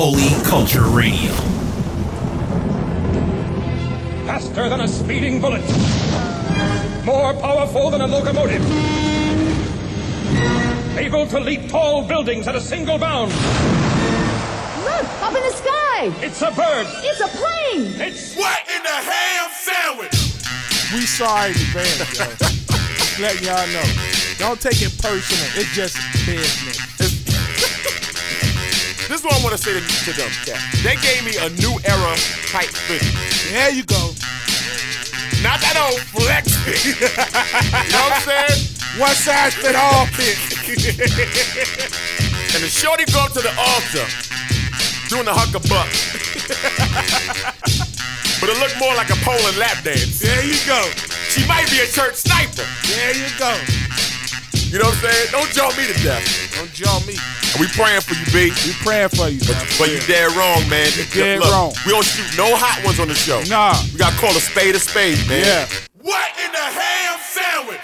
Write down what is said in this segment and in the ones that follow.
Holy Culture Radio. Faster than a speeding bullet. More powerful than a locomotive. Able to leap tall buildings at a single bound. Look, up in the sky. It's a bird. It's a plane. It's What in the ham sandwich? We sorry in advance, yo. Let y'all know. Don't take it personal. It's just business. This is what I want to say to, to them. Cat. They gave me a new era type figure. There you go. Not that old flex fit. you know what I'm saying? One size fit all fit. And the shorty go up to the altar doing the huckabuck. but it looked more like a Poland lap dance. There you go. She might be a church sniper. There you go. You know what I'm saying? Don't jaw me to death. Don't jaw me. And we praying for you, B. We praying for you. man. But you dead wrong, man. dead Look, wrong. We don't shoot no hot ones on the show. Nah. We gotta call a spade a spade, man. Yeah. What in the ham sandwich?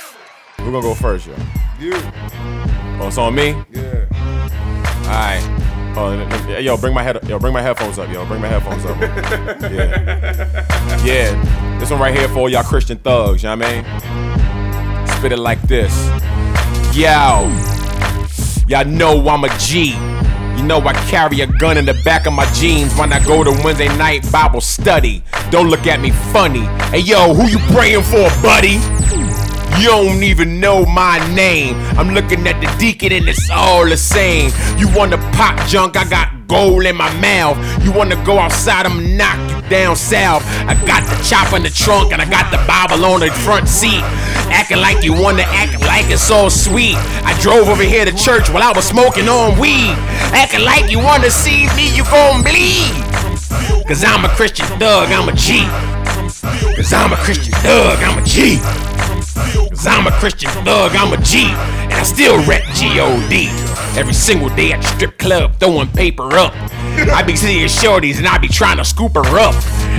We're gonna go first, yo. You. Oh, it's on me? Yeah. Alright. Oh, n- n- yo, bring my head, yo, bring my headphones up, yo, bring my headphones up. yeah, yeah. This one right here for all y'all Christian thugs, you know what I mean? Spit it like this. Yo, y'all know I'm a G. You know I carry a gun in the back of my jeans when I go to Wednesday night Bible study. Don't look at me funny. Hey yo, who you praying for, buddy? You don't even know my name. I'm looking at the deacon and it's all the same. You wanna pop junk? I got gold in my mouth. You wanna go outside? I'ma knock you down south. I got the chop in the trunk and I got the Bible on the front seat. Acting like you wanna act like it's all sweet. I drove over here to church while I was smoking on weed. Acting like you wanna see me, you gon' bleed. Cause I'm a Christian thug, I'm a G. Cause I'm a Christian thug, I'm a G. Cause I'm a Christian thug, I'm a G. And I still rep G-O-D. Every single day at the strip club, throwing paper up. I be seeing shorties and I be trying to scoop her up.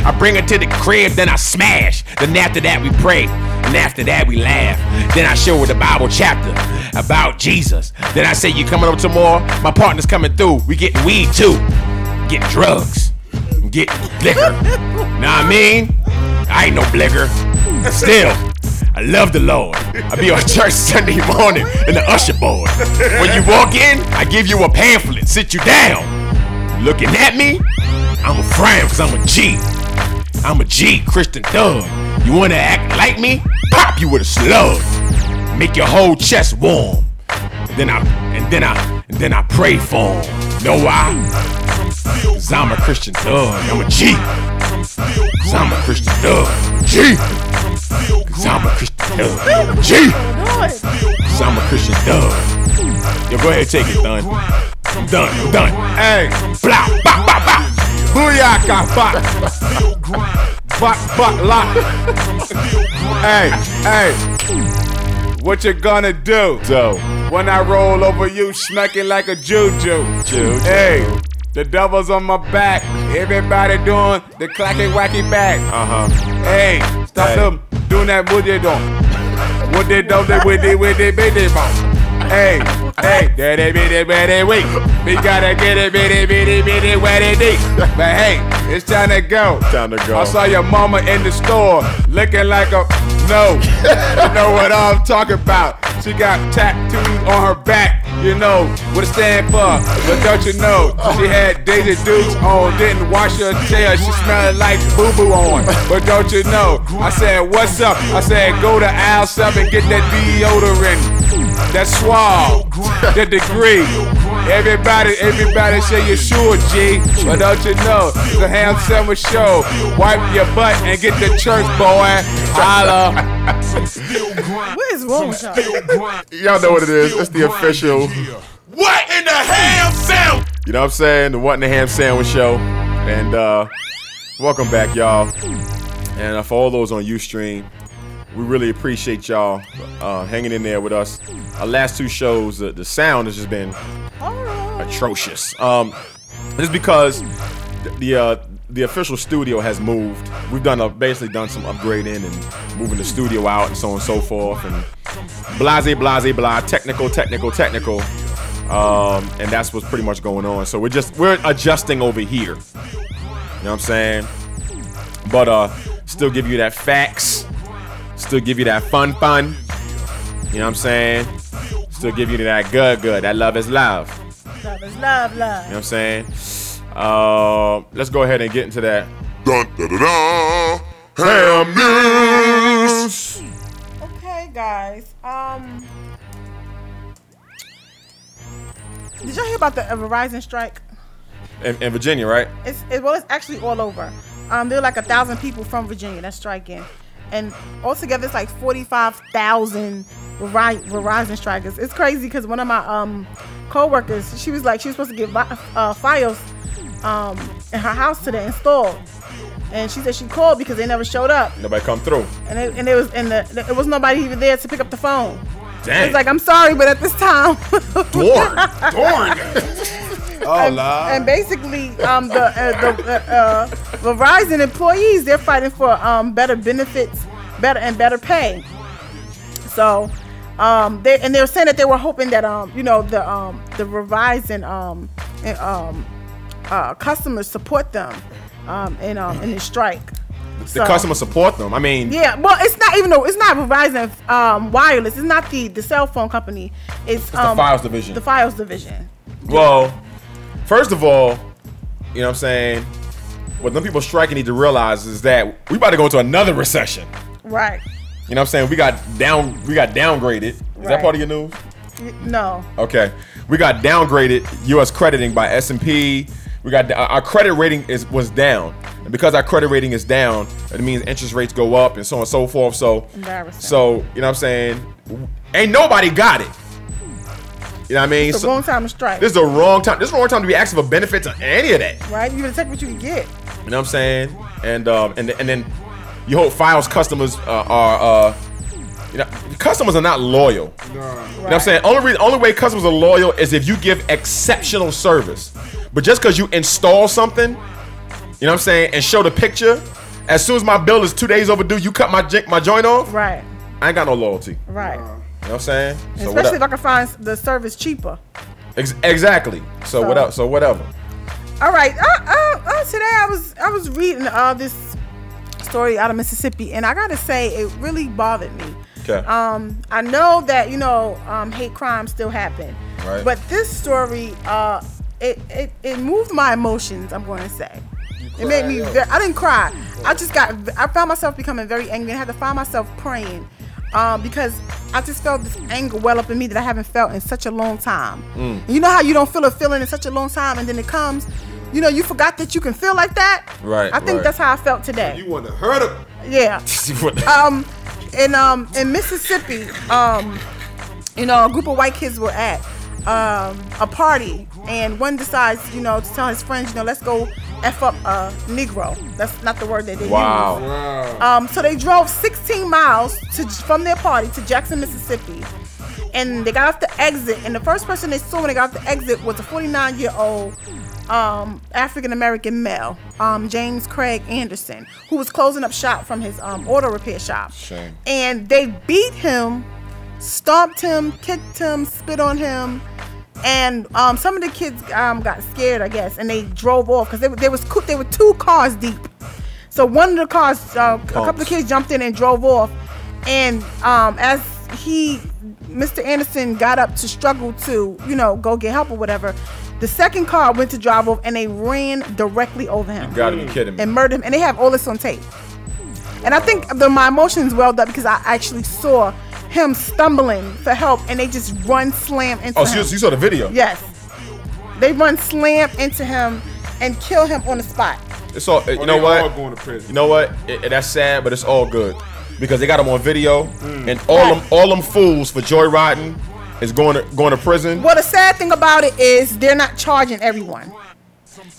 I bring her to the crib, then I smash. Then after that we pray. And after that we laugh. Then I show her the Bible chapter about Jesus. Then I say, you coming up tomorrow? My partner's coming through. We getting weed too. Get drugs. Get liquor. Know what I mean? I ain't no blicker. Still, I love the Lord. I be on church Sunday morning in the usher board. When you walk in, I give you a pamphlet, sit you down. Looking at me? I'm a frown because I'm a G. I'm a G, Christian thug. You wanna act like me? Pop you with a slug. Make your whole chest warm. And Then I and then I and then I pray for 'em. Know why? Cause I'm a Christian thug. I'm a G. Cause I'm a Christian thug. G. Cause Christian. G. Cause Christian thug. Yo, go ahead, take it, done. Done. Done. Hey. Blah, blah, blah, blah. Booyaka bot. Bot bot lock. hey, hey. What you gonna do? So, When I roll over you, smacking like a juju. Juju. Hey, the devil's on my back. Everybody doing the clacky wacky back. uh huh. Hey, stop Hey. them doing that what they doing. What they do, they with they with they bitty bone. Hey, hey, they bitty bitty weak. We gotta get it bitty bitty bitty where they deep. But hey, it's time to go. Time to go. I saw your mama in the store looking like a no. you know what I'm talking about. She got tattoos on her back, you know what it stand for. But don't you know, she had Daisy Dukes on, didn't wash her tail. She smelled like boo boo on. But don't you know, I said, what's up? I said, go to aisle 7, get that deodorant. That swab, the degree. Everybody, everybody say you're sure, G. But don't you know, it's a ham sandwich show. Wipe your butt and get to church, boy. Holla. What is wrong with y'all? Y'all know what it is. It's the official. What in the ham sandwich? You know what I'm saying? The What in the Ham Sandwich Show. And uh, welcome back, y'all. And uh, for all those on Ustream, we really appreciate y'all uh, hanging in there with us. Our last two shows, uh, the sound has just been atrocious. Um, because the uh, the official studio has moved. We've done a, basically done some upgrading and moving the studio out and so on and so forth and blase blase blah technical technical technical. Um, and that's what's pretty much going on. So we're just we're adjusting over here. You know what I'm saying? But uh, still give you that facts. Still give you that fun fun. You know what I'm saying? Still give you that good good. That love is love. Love is love, love. You know what I'm saying? Uh, let's go ahead and get into that. Dun, da, da, da. Ham news. Okay, guys. Um, did y'all hear about the uh, Verizon strike? In, in Virginia, right? It's it, well, it's actually all over. Um, there are like a thousand people from Virginia that's striking, and altogether it's like forty-five thousand Veri- Verizon strikers. It's crazy because one of my um co-workers, she was like she was supposed to get uh, FiOS um in her house today installed, and she said she called because they never showed up, Nobody come through. and it, and it was and the it was nobody even there to pick up the phone. Dang. It's like I'm sorry, but at this time. Dorn. Dorn. oh, and, and basically, um, the uh, the uh, uh, Verizon employees they're fighting for um better benefits, better and better pay. So, um, they and they were saying that they were hoping that um you know the um the Verizon um and, um uh customers support them um in um in the strike. the customer support them. I mean, Yeah, well, it's not even though it's not Verizon um, wireless. It's not the the cell phone company. It's, the um, FiOS division. The FiOS division. Well, first of all, you know what I'm saying? What them people striking need to realize is that we about to go into another recession. Right. You know what I'm saying? We got down we got downgraded. Is that part of your news? No. Okay. We got downgraded US crediting by S&P. We got uh, our credit rating is was down. And because our credit rating is down, it means interest rates go up and so on and so forth. So so, you know what I'm saying? Ain't nobody got it. You know what I mean? It's So- the wrong time to strike. This is the wrong time. This is the wrong time to be asking for benefits or any of that. right? You gotta take what you can get. You know what I'm saying? And um and and then you hope FiOS customers uh, are uh you know customers are not loyal. You know what I'm saying? Only reason, only way customers are loyal is if you give exceptional service. But just because you install something, you know what I'm saying, and show the picture, as soon as my bill is two days overdue, you cut my my joint off. Right. I ain't got no loyalty. Right. You know what I'm saying? So Especially if I can find the service cheaper. Ex- exactly. So, So- what up? So whatever. All right. Uh, uh, uh, today I was I was reading uh, this story out of Mississippi, and I gotta say it really bothered me. Okay. Um, I know that you know um, hate crimes still happen, Right. but this story uh, it, it it moved my emotions. I'm going to say. It made me. Ve- I didn't cry. I just got. I found myself becoming very angry. I had to find myself praying, um, because I just felt this anger well up in me that I haven't felt in such a long time. Mm. You know how you don't feel a feeling in such a long time, and then it comes. You know, you forgot that you can feel like that. Right, I think right. that's how I felt today. You want to hurt him? Yeah. um, in um in Mississippi, um, you know, a group of white kids were at um a party, and one decides, you know, to tell his friends, you know, let's go f up a Negro. That's not the word that they Wow. use. Um, so they drove 16 miles to from their party to Jackson, Mississippi. And they got off the exit, and the first person they saw when they got off the exit was a 49 year old um, African American male, um, James Craig Anderson, who was closing up shop from his um, auto repair shop. Shame. And they beat him, stomped him, kicked him, spit on him. And um, some of the kids um, got scared, I guess, and they drove off because they, was they were two cars deep. So one of the cars, uh, a couple of kids jumped in and drove off. And um, as he, Mr. Anderson, got up to struggle to, you know, go get help or whatever, the second car went to drive off and they ran directly over him You gotta be kidding me. and murdered him. And they have all this on tape. And I think the, my emotions welled up because I actually saw him stumbling for help and they just run slam into Oh, him. so you, you saw the video? Yes. They run slam into him and kill him on the spot. It's all. You Oh, know what? going to prison. You know what? It, it- that's sad, but it's all good because they got him on video, Mm. and all them all them fools for joyriding is going to going to prison. Well, the sad thing about it is they're not charging everyone.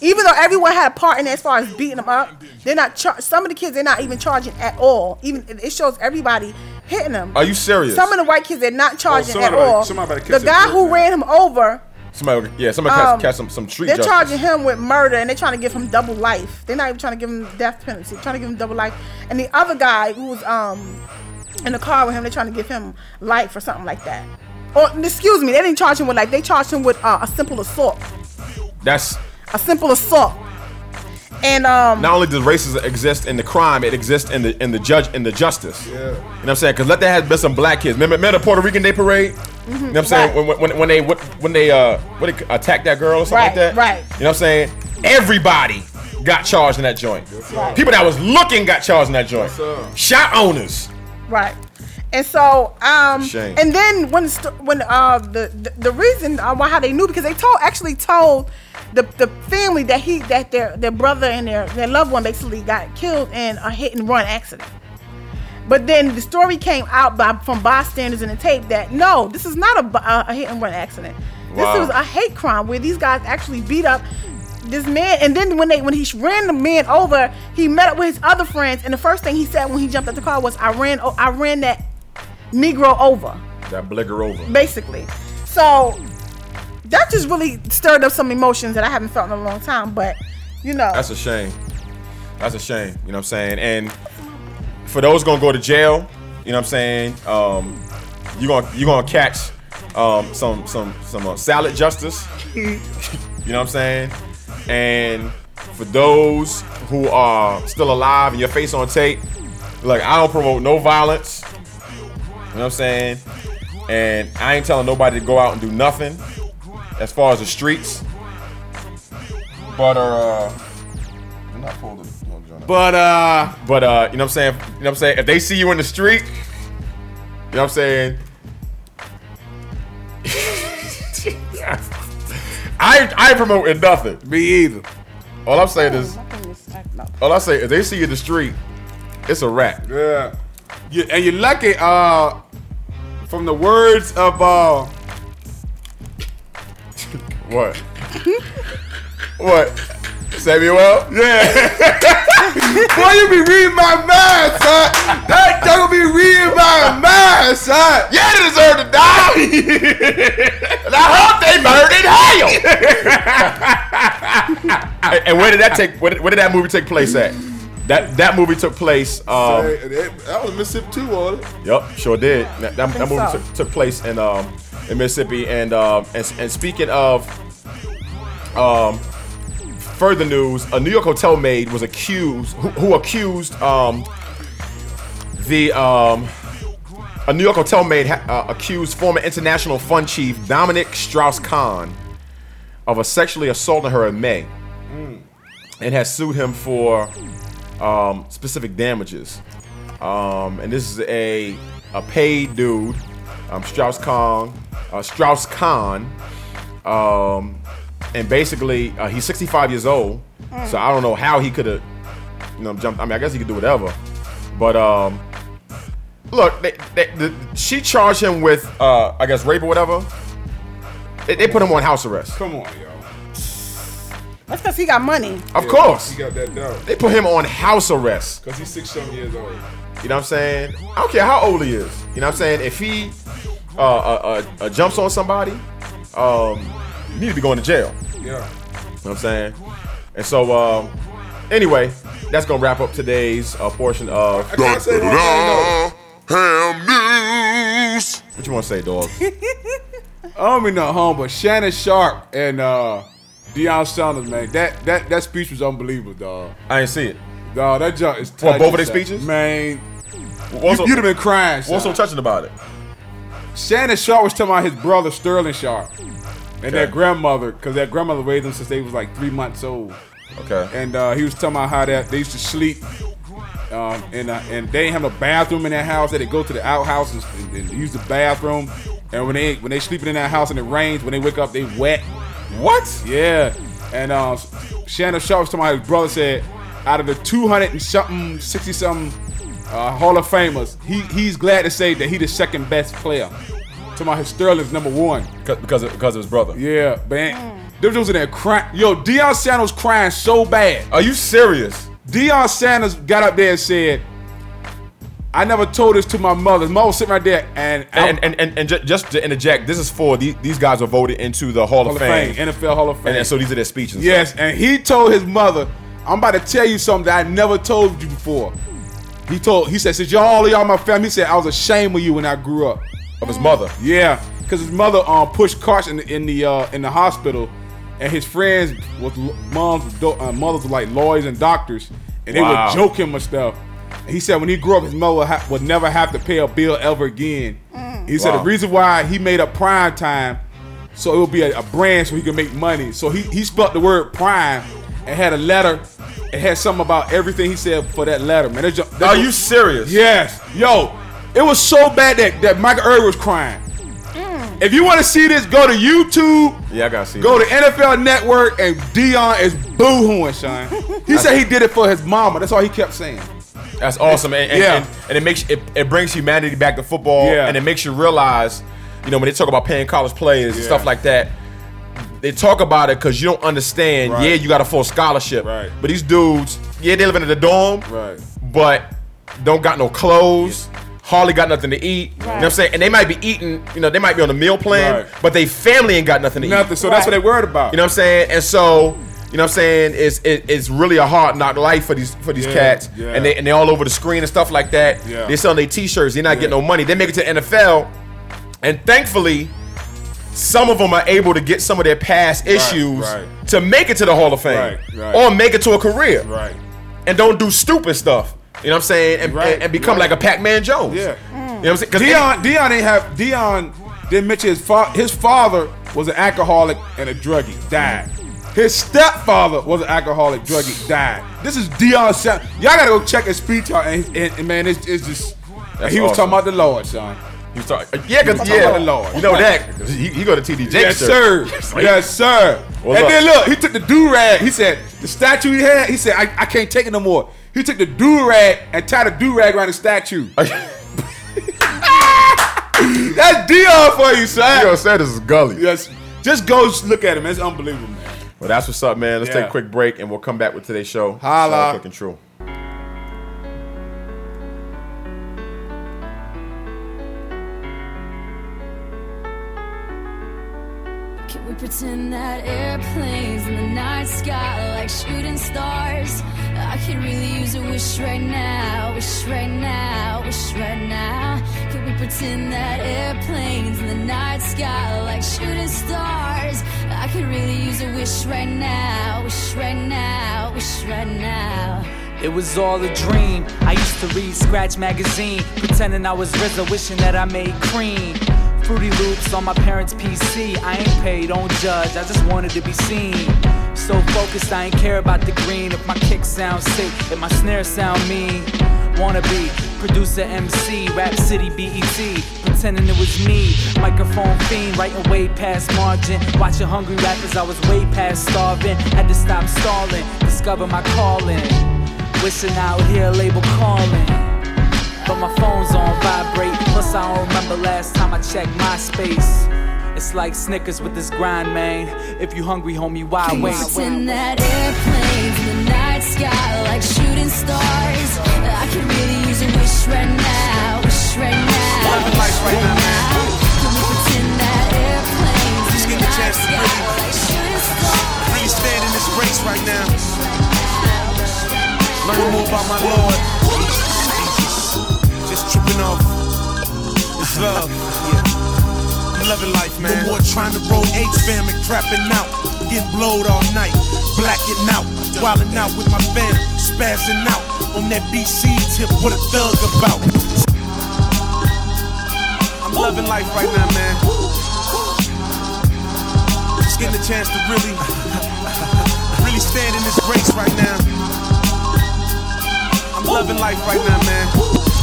Even though everyone had a part in it as far as beating them up, they're not. Char- some of the kids they're not even charging at all. Even it shows everybody hitting him. Are you serious? Some of the white kids they're not charging at somebody- all. somebody the guy who ran him over, Somebody, yeah, somebody Um, catch, catch some some street they're justice. charging him with murder and they're trying to give him double life. They're not even trying to give him death penalty. They're trying to give him double life. And the other guy who was um in the car with him, they're trying to give him life or something like that. or excuse me, they didn't charge him with life. they charged him with uh, a simple assault, That's a simple assault, and um, not only does racism exist in the crime, it exists in the in the judge in the justice. Yeah. You know what I'm saying? Because let there have been some black kids. Remember, remember the Puerto Rican Day parade? You know what I'm saying? Right. When, when, when they when they uh when they attacked that girl or something like Right, that. right. You know what I'm saying? Everybody got charged in that joint. Right. People that was looking got charged in that joint. Shot owners. Right. And so, um, and then when the when uh the the, the reason uh, why how they knew because they told actually told the the family that he that their their brother and their their loved one basically got killed in a hit and run accident. But then the story came out by from bystanders in the tape that no, this is not a, a, a hit and run accident. Wow. This was a hate crime where these guys actually beat up this man. And then when they when he ran the man over, he met up with his other friends. And the first thing he said when he jumped out the car was, "I ran I ran that Negro over." That bligger over. Basically, so that just really stirred up some emotions that I haven't felt in a long time. But you know, That's a shame. That's a shame. You know what I'm saying? And for those gonna go to jail, you know what I'm saying? Um, you gonna you gonna catch um, some some some uh, salad justice. you know what I'm saying? And for those who are still alive and your face on tape, like I don't promote no violence. You know what I'm saying? And I ain't telling nobody to go out and do nothing as far as the streets. But uh, I'm not pulled the- no, John. But uh, But uh, you know what I'm saying? You know what I'm saying? If they see you in the street, you know what I'm saying? I I ain't promoting nothing. me either. All I'm saying is, all I say is if they see you in the street, it's a wrap. Yeah. You, and you're lucky, uh, from the words of uh, What? what? Samuel? yeah. Boy, you be reading my mind, son. That gonna be reading my mind, son. Yeah, they deserve to die. and I hope they burned in hell. and, and where did that take? Where did, where did that movie take place at? That that movie took place. Um, Hey, that, that was Mississippi too, on it. Yep, sure did. That, that, that movie so. took, took place in um in Mississippi, and um and, and speaking of um further news, a New York hotel maid was accused who, who accused um the um a New York hotel maid ha- uh, accused former international fund chief Dominique Strauss-Kahn of a sexually assaulting her in May, and has sued him for um, specific damages. Um, and this is a a paid dude, um, Strauss Kahn, uh, Strauss Kahn, um, and basically uh, he's 65 years old. So I don't know how he could have, you know, jumped. I mean, I guess he could do whatever, but um, look, they, they, the, she charged him with, uh, I guess, rape or whatever. They, they put him on house arrest. Come on, y'all. That's because he got money. Of course, He got that down. they put him on house arrest. Cause he's six some years old. You know what I'm saying? I don't care how old he is. You know what I'm saying? If he uh, uh, uh, uh, jumps on somebody, um, you need to be going to jail. Yeah. You know what I'm saying? And so, um, anyway, that's gonna wrap up today's uh, portion of. I gotta say one thing. Ham news. What you want to say, dog? I don't mean no home, but Shannon Sharpe and uh, Deion Sanders, man, that that that speech was unbelievable, dog. I ain't see it. Dog, that junk is. What, both of their speeches? Man, What's so, you'd have been crying. what's so touching about it? Shannon Sharpe was talking about his brother Sterling Sharpe and their grandmother, because their grandmother raised them since they was like three months old. Okay. And uh, he was talking about how that they used to sleep, um, and uh, and they didn't have a bathroom in that house. They go to the outhouse and, and, and use the bathroom. And when they when they sleeping in that house and it rains, when they wake up they wet. What? Yeah. And uh, Shannon Sharpe was talking about his brother said out of the 200 and something, 60 something uh, Hall of Famers, he he's glad to say that he the second best player. To my Sterling's number one. Because because of, because of his brother. Yeah, man. Them dudes in there crying. Yo, Deion Sanders crying so bad. Are you serious? Deion Sanders got up there and said, I never told this to my mother. His mother was sitting right there and, And and, and, and ju- just to interject, this is for these, these guys were voted into the Hall, Hall of Fame. Fame, NFL Hall of Fame. And, and so these are their speeches. Yes, and he told his mother, I'm about to tell you something that I never told you before. He told, he said, since y'all, all of y'all my family, he said, I was ashamed of you when I grew up. Of his mother. Yeah. because his mother um pushed carts in the in the uh, in the hospital, and his friends was moms, was do- uh, mothers were like lawyers and doctors, and they Wow. would joke him and stuff. And he said when he grew up, his mother would, ha- would never have to pay a bill ever again. Mm. He said Wow. the reason why he made up prime time, so it would be a, a brand so he could make money. So he he spelled the word prime and had a letter. It had something about everything he said for that letter, man. That's ju- that's Are what- you serious? Yes. Yo, it was so bad that, that Michael Irvin was crying. Mm. If you want to see this, go to YouTube, Yeah, I gotta see. go to. NFL Network, and Deion is boohooing, son. He said he did it for his mama. That's all he kept saying. That's awesome, and, and, Yeah. and, and it makes it, it brings humanity back to football, Yeah. and it makes you realize, you know, when they talk about paying college players and stuff like that, they talk about it because you don't understand. Right. Yeah, you got a full scholarship, Right. But these dudes, yeah, they living in the dorm, Right. But don't got no clothes. Hardly got nothing to eat. You know what I'm saying? And they might be eating, you know, they might be on a meal plan, Right. but they family ain't got nothing to Nothing. eat. So that's what they worried about. You know what I'm saying? And so, you know what I'm saying? It's it, it's really a hard knock life for these for these Yeah, cats. yeah. And they and they all over the screen and stuff like that. Yeah. They're selling their t-shirts, they're not getting no money. They make it to the NFL. And thankfully, some of them are able to get some of their past issues right. to make it to the Hall of Fame. Right, right. Or make it to a career. right. And don't do stupid stuff. You know what I'm saying? And, Right, and, and become right. like a Pac-Man Jones. Yeah. You know what I'm saying? Deion, Deion ain't have Deion didn't mention his fa- his father was an alcoholic and a druggie, died. His stepfather was an alcoholic, druggie, died. This is Deion. Sa- Y'all gotta go check his speech out, and, and, and man, it's, it's just That's he was awesome. talking about the Lord, son. He was talking, yeah, because talking yeah, about the Lord. you know that he, he go to TD Jakes. Yes, sir. Yes, sir. What's and up? then look, he took the do rag. He said the statue he had. He said I, I can't take it no more. He took the do rag and tied a do rag around the statue. That's Deion for you, son. Yo, said this is gully. Yes. Just go look at him. It's unbelievable. Well, that's what's up, man. Let's take a quick break and we'll come back with today's show. Holla. And True. Can we pretend that airplanes in the night sky like shooting stars? I could really use a wish right now, wish right now, wish right now. Can we pretend that airplanes in the night sky like shooting stars? I could really use a wish right now, wish right now, wish right now. It was all a dream. I used to read Scratch magazine, pretending I was RZA, wishing that I made cream. Fruity Loops on my parents' PC. I ain't paid, don't judge. I just wanted to be seen. So focused, I ain't care about the green. If my kick sound sick, if my snare sound mean. Wanna be producer, MC, Rap City, BET. Pretending it was me. Microphone fiend, writing way past margin. Watching hungry rappers, I was way past starving. Had to stop stalling, discover my calling. Wishing out here, label calling. But my phone's on vibrate. Plus, I don't remember last time I checked MySpace. It's like Snickers with this grind, man. If you hungry, homie, why Can we wait? pretend that airplanes in the night sky like shooting stars? I could really use a wish right now, wish right now. Living life right now, man. Can we pretend that airplanes Just in the the night sky like shooting stars? Really stand in this race right now. Learning more about my Lord. Tripping off. It's love. Yeah. I'm loving life, man. No more trying to roll H fam and crapping out. Getting blowed all night. Blacking out. Wilding out with my fam. Spazzing out. On that BC tip. What a thug about. I'm loving life right now, man. Just getting a chance to really, really stand in this race right now. I'm loving life right now, man.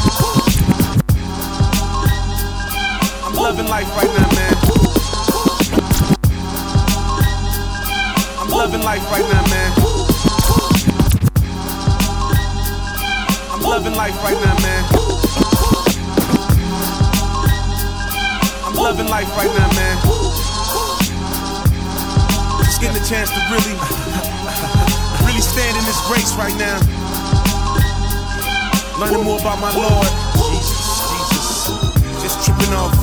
I'm loving life right now, man. I'm loving life right now, man. I'm loving life right now, man. I'm loving life right now, man. Just getting a chance to really, really stand in this race right now. Learning more about my Lord. Jesus, Jesus. Just tripping off.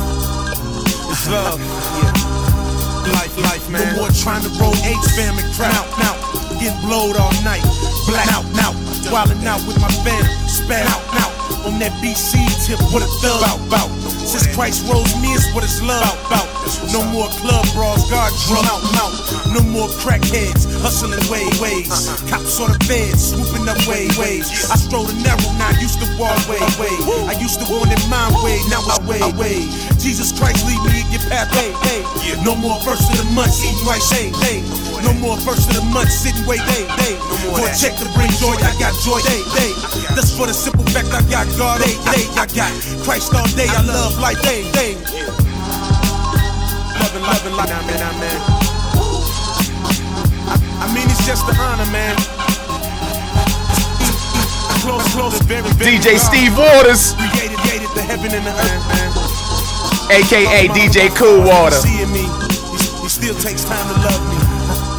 It's love. Yeah. Life, life, man. No more trying to roll H fam and crowd out, out. Getting blowed all night. Black out, now. Wilding out with my fam. Spat out, now. On that BC tip, what a thug bout, bout. Since Christ rose me, it's what it's love bout, No more club brawls, guard drum out, out. No more crackheads hustling way, ways. Cops on the feds, swooping up way, ways. I stroll the narrow, now used to walk way, way. I used to want it my way, now it's way, way. Jesus Christ, lead me in your path, hey, hey. No more first of the month, eating rice, hey, hey. No more first of the month, sitting wait, hey, hey. For a check to bring joy, I got joy, hey, hey. That's for the simple fact I got God, hey, hey. I got Christ all day, I love life, hey, hey. Loving, loving, like, amen, amen. I, I mean, it's just an honor, man. Close, close, very, very DJ God. Steve Waters, Created, created the heaven and the earth, man. aka DJ Cool Water. Seeing me, he, he still takes time to love me.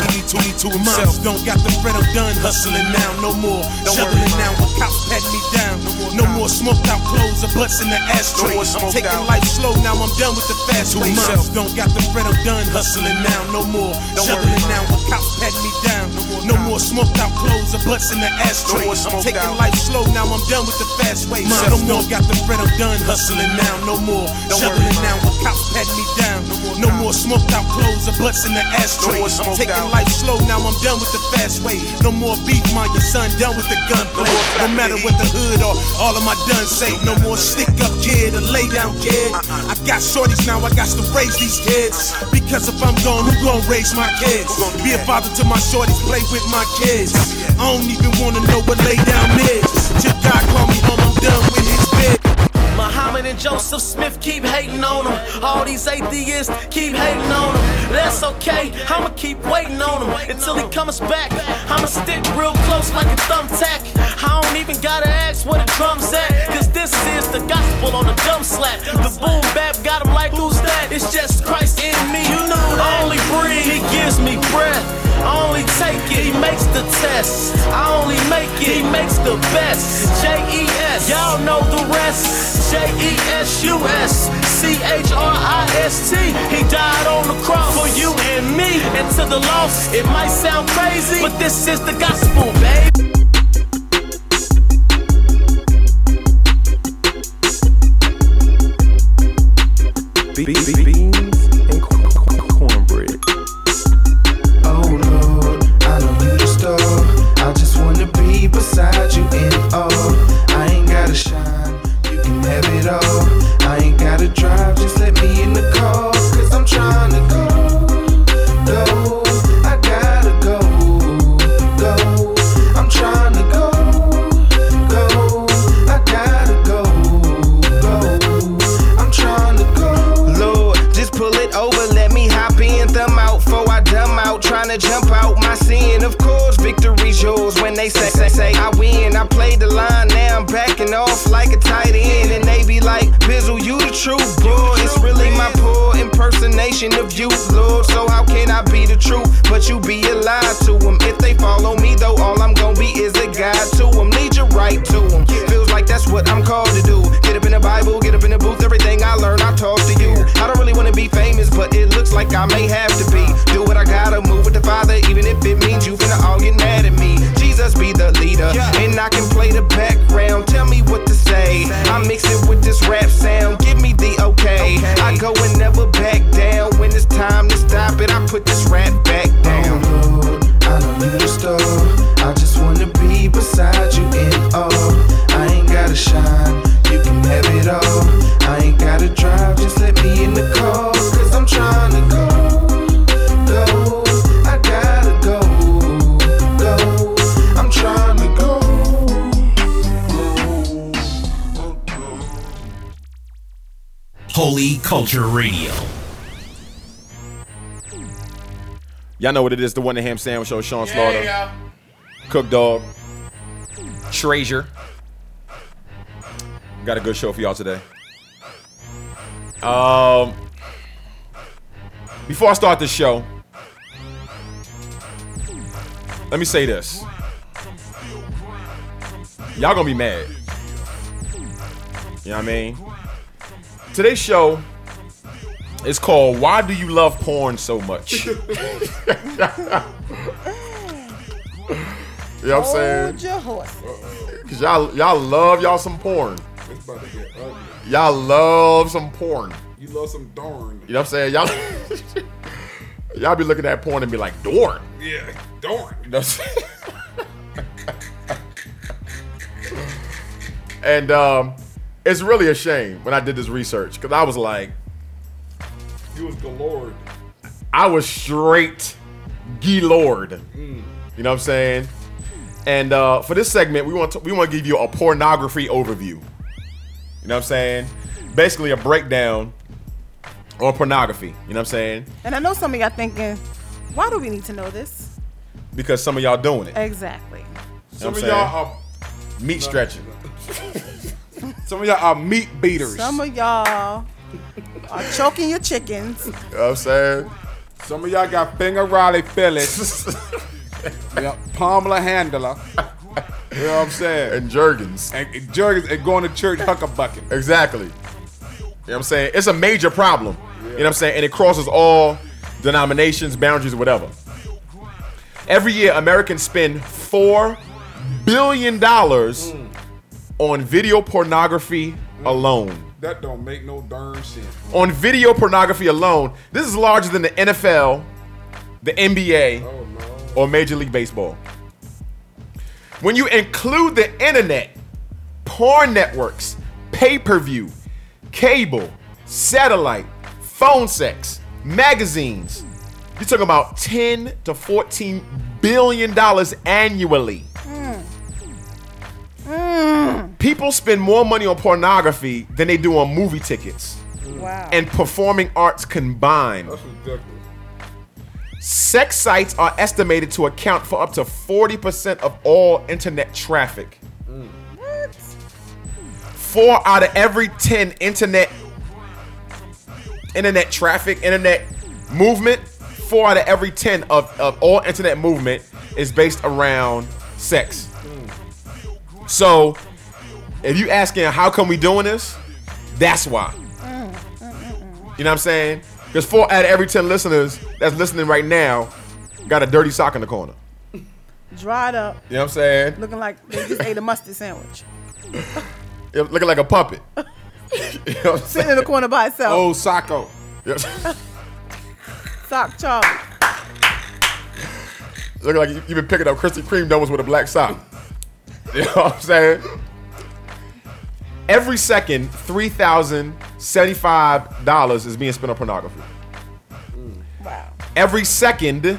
He need to, need to himself. Don't got the bread, I'm done hustling now. No more shoveling now when cops pat me down. No more smoked out clothes or butts in the ashtray. I'm taking life slow now. I'm done with the fast way. Myself don't got the bread, I'm done hustling now. No more shoveling now when cops pat me down. No more smoked out clothes or butts in the ashtray. I'm taking life slow now. I'm done with the fast way. No more got the bread, I'm done hustling now. No more shoveling now when cops pat me down. No more smoked out clothes or butts in the ashtray. I'm taking life slow now. I'm done with the fast way. No more beef, my your son done with the gunplay. No matter what the hood or all of my done say. No more stick up kid or lay down kid. I got shorties now. I got to raise these kids because if I'm gone, who gon' raise my kids? Be a father to my shorties, play with my kids. I don't even wanna know what lay down is. Till God call me home, I'm done with his bed. Muhammad and Joseph Smith keep hating on him. All these atheists keep hating on him. That's okay, I'ma keep waiting on him until he comes back. I'ma stick real close like a thumbtack. I don't even gotta ask where the drums at. Cause this is the gospel on a drum slap. The boom bap got him like who's that? It's just Christ in me. You know I only breathe, he gives me breath. I only take it, he makes the test. I only make it, he makes the best. J E S, y'all know the rest. J E S U S C H R I S T. He died on the cross for you and me. And to the lost, it might sound crazy, but this is the gospel, babe. Beans and cornbread. Oh Lord, I know you the star. I just wanna be beside you trying to jump out my sin. Of course, victory's yours when they say, say, say, I win. I played the line, now I'm backing off like a tight end, and they be like, Bizzle, you the truth, boy. It's really my poor impersonation of you, Lord. So how can I be the truth? But you be a lie to them. If they follow me, though, all I'm gonna be is a guide to them. Lead you right to them. Feels like that's what I'm called to do. Get up in the Bible, get up in the booth, everything I learn, I talk to you. I don't really wanna be famous, but it looks like I may have to be. Do what I gotta, move with the Father, even if it means you finna all get mad at me. Jesus be the leader, and I can play the background. Tell me what to say. I mix it with this rap sound, give me the okay. I go and never back down when it's time to stop it. I put this rap back down. Oh Lord, I know you the star. I just wanna be beside you in all. I ain't gotta shine, you can have it all. I ain't gotta drive, just let me in the car. Cause I'm trying to go, go. I gotta go, go. I'm trying to go. Holy Culture Radio. Y'all know what it is, the one the ham sandwich show, Sean Slaughter. Cook Dog. Treasure. Got a good show for y'all today. Um before I start this show, let me say this. Y'all gonna be mad. You know what I mean? Today's show is called Why Do You Love Porn So Much? You know what I'm saying? Hold your horses. Cause y'all y'all love y'all some porn. It's about to get ugly. Y'all love some porn. You love some darn. You know what I'm saying? Y'all y'all be looking at porn and be like, Dorn. Yeah, darn. You know what I'm saying? and um, it's really a shame when I did this research because I was like, You was galore. I was straight Lord. Mm. You know what I'm saying? And uh, for this segment, we want to we want to give you a pornography overview. You know what I'm saying? Basically, a breakdown on pornography. You know what I'm saying? And I know some of y'all thinking, why do we need to know this? Because some of y'all doing it. Exactly. You know Some of y'all are meat stretching. some of y'all are meat beaters. Some of y'all are choking your chickens. You know what I'm saying? Some of y'all got finger Riley Phillips. yep, Pamela Handler. You know what I'm saying? And Jergens. And, and Jergens and going to church huckabucking. Exactly. You know what I'm saying? It's a major problem. You know what I'm saying? And it crosses all denominations, boundaries, whatever. Every year, Americans spend four billion dollars on video pornography alone. That don't make no darn sense. On video pornography alone, this is larger than the NFL, the NBA, oh, or Major League Baseball. When you include the internet, porn networks, pay per view, cable, satellite, phone sex, magazines, you're talking about 10 to 14 billion dollars annually. People spend more money on pornography than they do on movie tickets Wow. and performing arts combined. Sex sites are estimated to account for up to 40% of all internet traffic. Four out of every 10 internet internet traffic, internet movement, four out of every 10 of, of all internet movement is based around sex. So, if you asking how come we doing this, that's why. You know what I'm saying? Because four out of every 10 listeners that's listening right now got a dirty sock in the corner. Dried up, You know what I'm saying? looking like they just ate a mustard sandwich. Yeah, Looking like a puppet. you know Sitting saying? in the corner by itself. Oh, Sacco. Yep. Sock Charlie. Looking like you- you've been picking up Krispy Kreme donuts with a black sock. You know what I'm saying? Every second, $3,075 is being spent on pornography. Wow. Every second,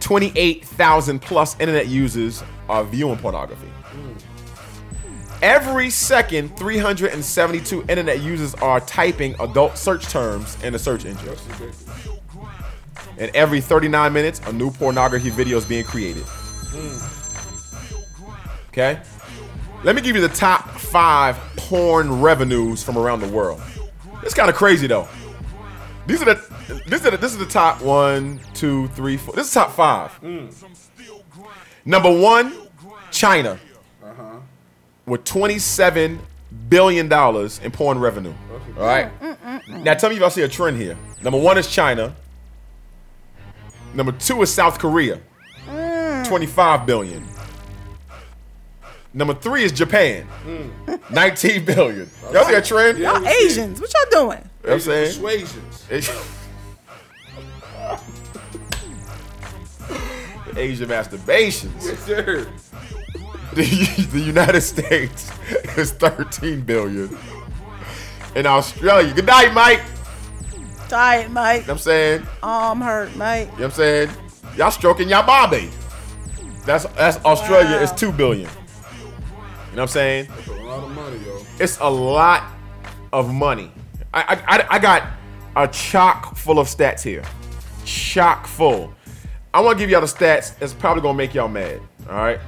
28,000 plus internet users are viewing pornography. Hmm. Every second, 372 internet users are typing adult search terms in the search engine. And every 39 minutes, a new pornography video is being created. Hmm. Okay? Let me give you the top five porn revenues from around the world. It's kind of crazy though. These are the this is the, this is the top one, two, three, four. This is top five. Mm. Number one, China, uh-huh. with twenty-seven billion dollars in porn revenue. All right. Mm, mm, now tell me if y'all see a trend here. Number one is China. Number two is South Korea, twenty-five billion. Number three is Japan, hmm. nineteen billion. Y'all see a trend? Y'all Asians. What y'all doing? You know what I'm saying? Persuasions. Asian masturbations. Yes, sir. The, the United States is 13 billion. In Australia, good night, Mike. Tired, Mike. You know what I'm saying? Arm hurt, Mike. You know what I'm saying? Y'all stroking y'all Bobby. That's that's Australia Wow. is 2 billion. You know what I'm saying? That's a lot of money, yo. It's a lot of money. I I, I, I got a chock full of stats here. Chock full. I want to give y'all the stats that's probably gonna make y'all mad. All right.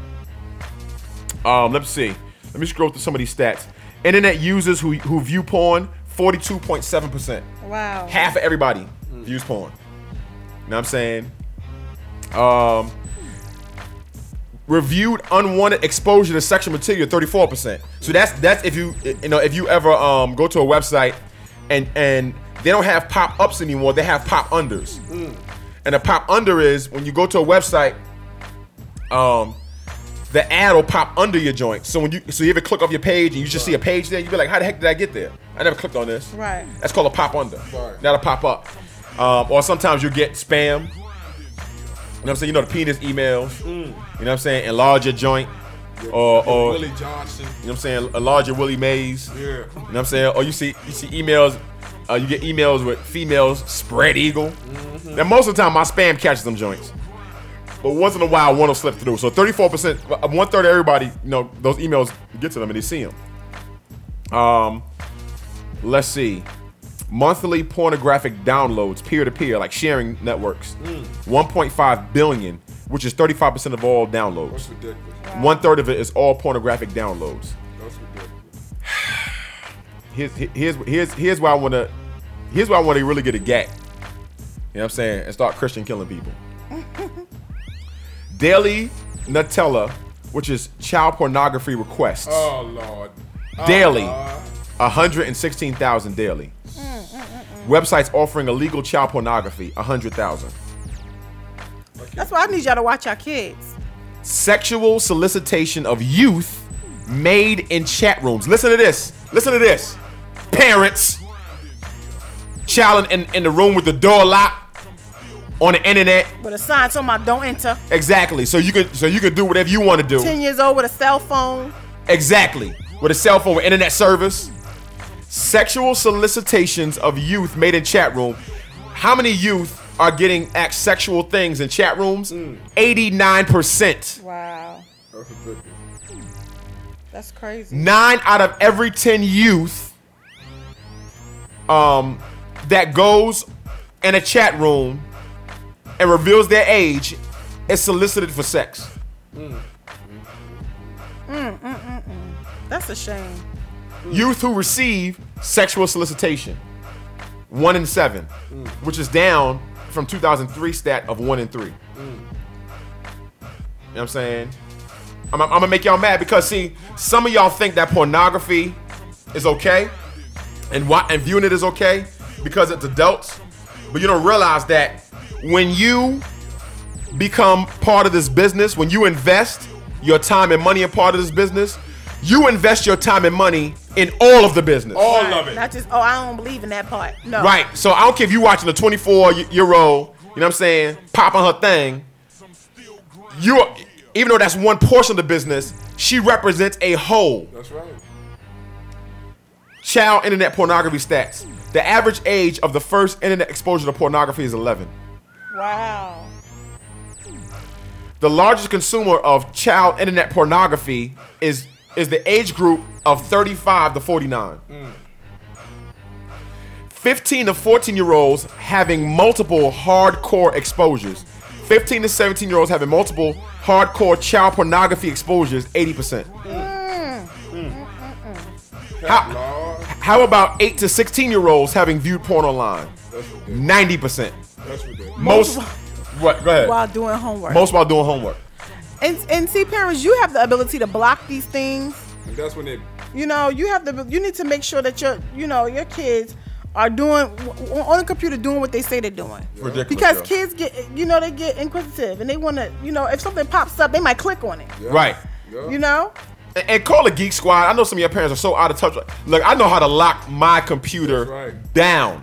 Um, let's see. Let me scroll through some of these stats. Internet users who who view porn, 42.7 percent. Wow. Half of everybody views porn. You know what I'm saying? Um, reviewed unwanted exposure to sexual material 34%. So that's that's if you you know if you ever um go to a website and and they don't have pop-ups anymore, they have pop-unders. And a pop-under is when you go to a website um the ad will pop under your joint. So when you so you ever click off your page and you just see a page there, you be like, how the heck did I get there? I never clicked on this. Right. That's called a pop under. That'll pop up. Um, or sometimes you'll get spam. You know what I'm saying? You know the penis emails. You know what I'm saying? Enlarge your joint. Or, or Willie Johnson. you know what I'm saying? Enlarge your Willie Mays. Yeah. You know what I'm saying? Or you see you see emails, uh, you get emails with females, spread eagle. Now most of the time my spam catches them joints. But once in a while one will slip through. So 34%, one third of everybody, you know, those emails get to them and they see them. Um, let's see. Monthly pornographic downloads, peer to peer, like sharing networks. 1.5 billion, which is 35% of all downloads. That's ridiculous. One third of it is all pornographic downloads. That's ridiculous. Here's here's here's here's why I want to here's why I want to really get a gap. You know what I'm saying? And start Christian killing people. Daily Gnutella, which is child pornography requests. Oh Lord. Oh, daily, Lord. 116,000 daily. Websites offering illegal child pornography, 100,000. That's why I need y'all to watch our kids. Sexual solicitation of youth made in chat rooms. Listen to this. Listen to this. Parents, child in, in the room with the door locked on the internet. With a sign talking about don't enter. Exactly. So you can so you can do whatever you want to do. 10 years old with a cell phone. Exactly. With a cell phone with internet service. Sexual solicitations of youth made in chat room. How many youth are getting asked sexual things in chat rooms? 89%. Wow. That's crazy. Nine out of every 10 youth um, that goes in a chat room and reveals their age is solicited for sex. Mm, mm, mm, mm. That's a shame. Youth who receive sexual solicitation, one in seven, which is down from 2003 stat of one in three. Mm. You know what I'm saying? I'm, I'm gonna make y'all mad because see, some of y'all think that pornography is okay, and what and viewing it is okay because it's adults, but you don't realize that when you become part of this business, when you invest your time and money in part of this business, you invest your time and money in all of the business. All Right. of it. Not just, oh, I don't believe in that part. No. Right. So I don't care if you're watching a 24 year old, you know what I'm saying, popping her thing. You, even though that's one portion of the business, she represents a whole. That's right. Child internet pornography stats. The average age of the first internet exposure to pornography is 11. Wow. The largest consumer of child internet pornography is is the age group of 35 to 49. 15 to 14 year olds having multiple hardcore exposures. 15 to 17 year olds having multiple hardcore child pornography exposures, 80%. How, how about 8 to 16 year olds having viewed porn online? 90%. That's. Most, what? Go ahead. While doing homework. Most while doing homework. And, and see, parents, you have the ability to block these things. And that's when it. You know, you have the you need to make sure that your you know your kids are doing on the computer doing what they say they're doing. Ridiculous, Because yo. kids get you know they get inquisitive and they want to you know if something pops up they might click on it. Right. You know. And, and call the Geek Squad. I know some of your parents are so out of touch. Look, I know how to lock my computer right. down.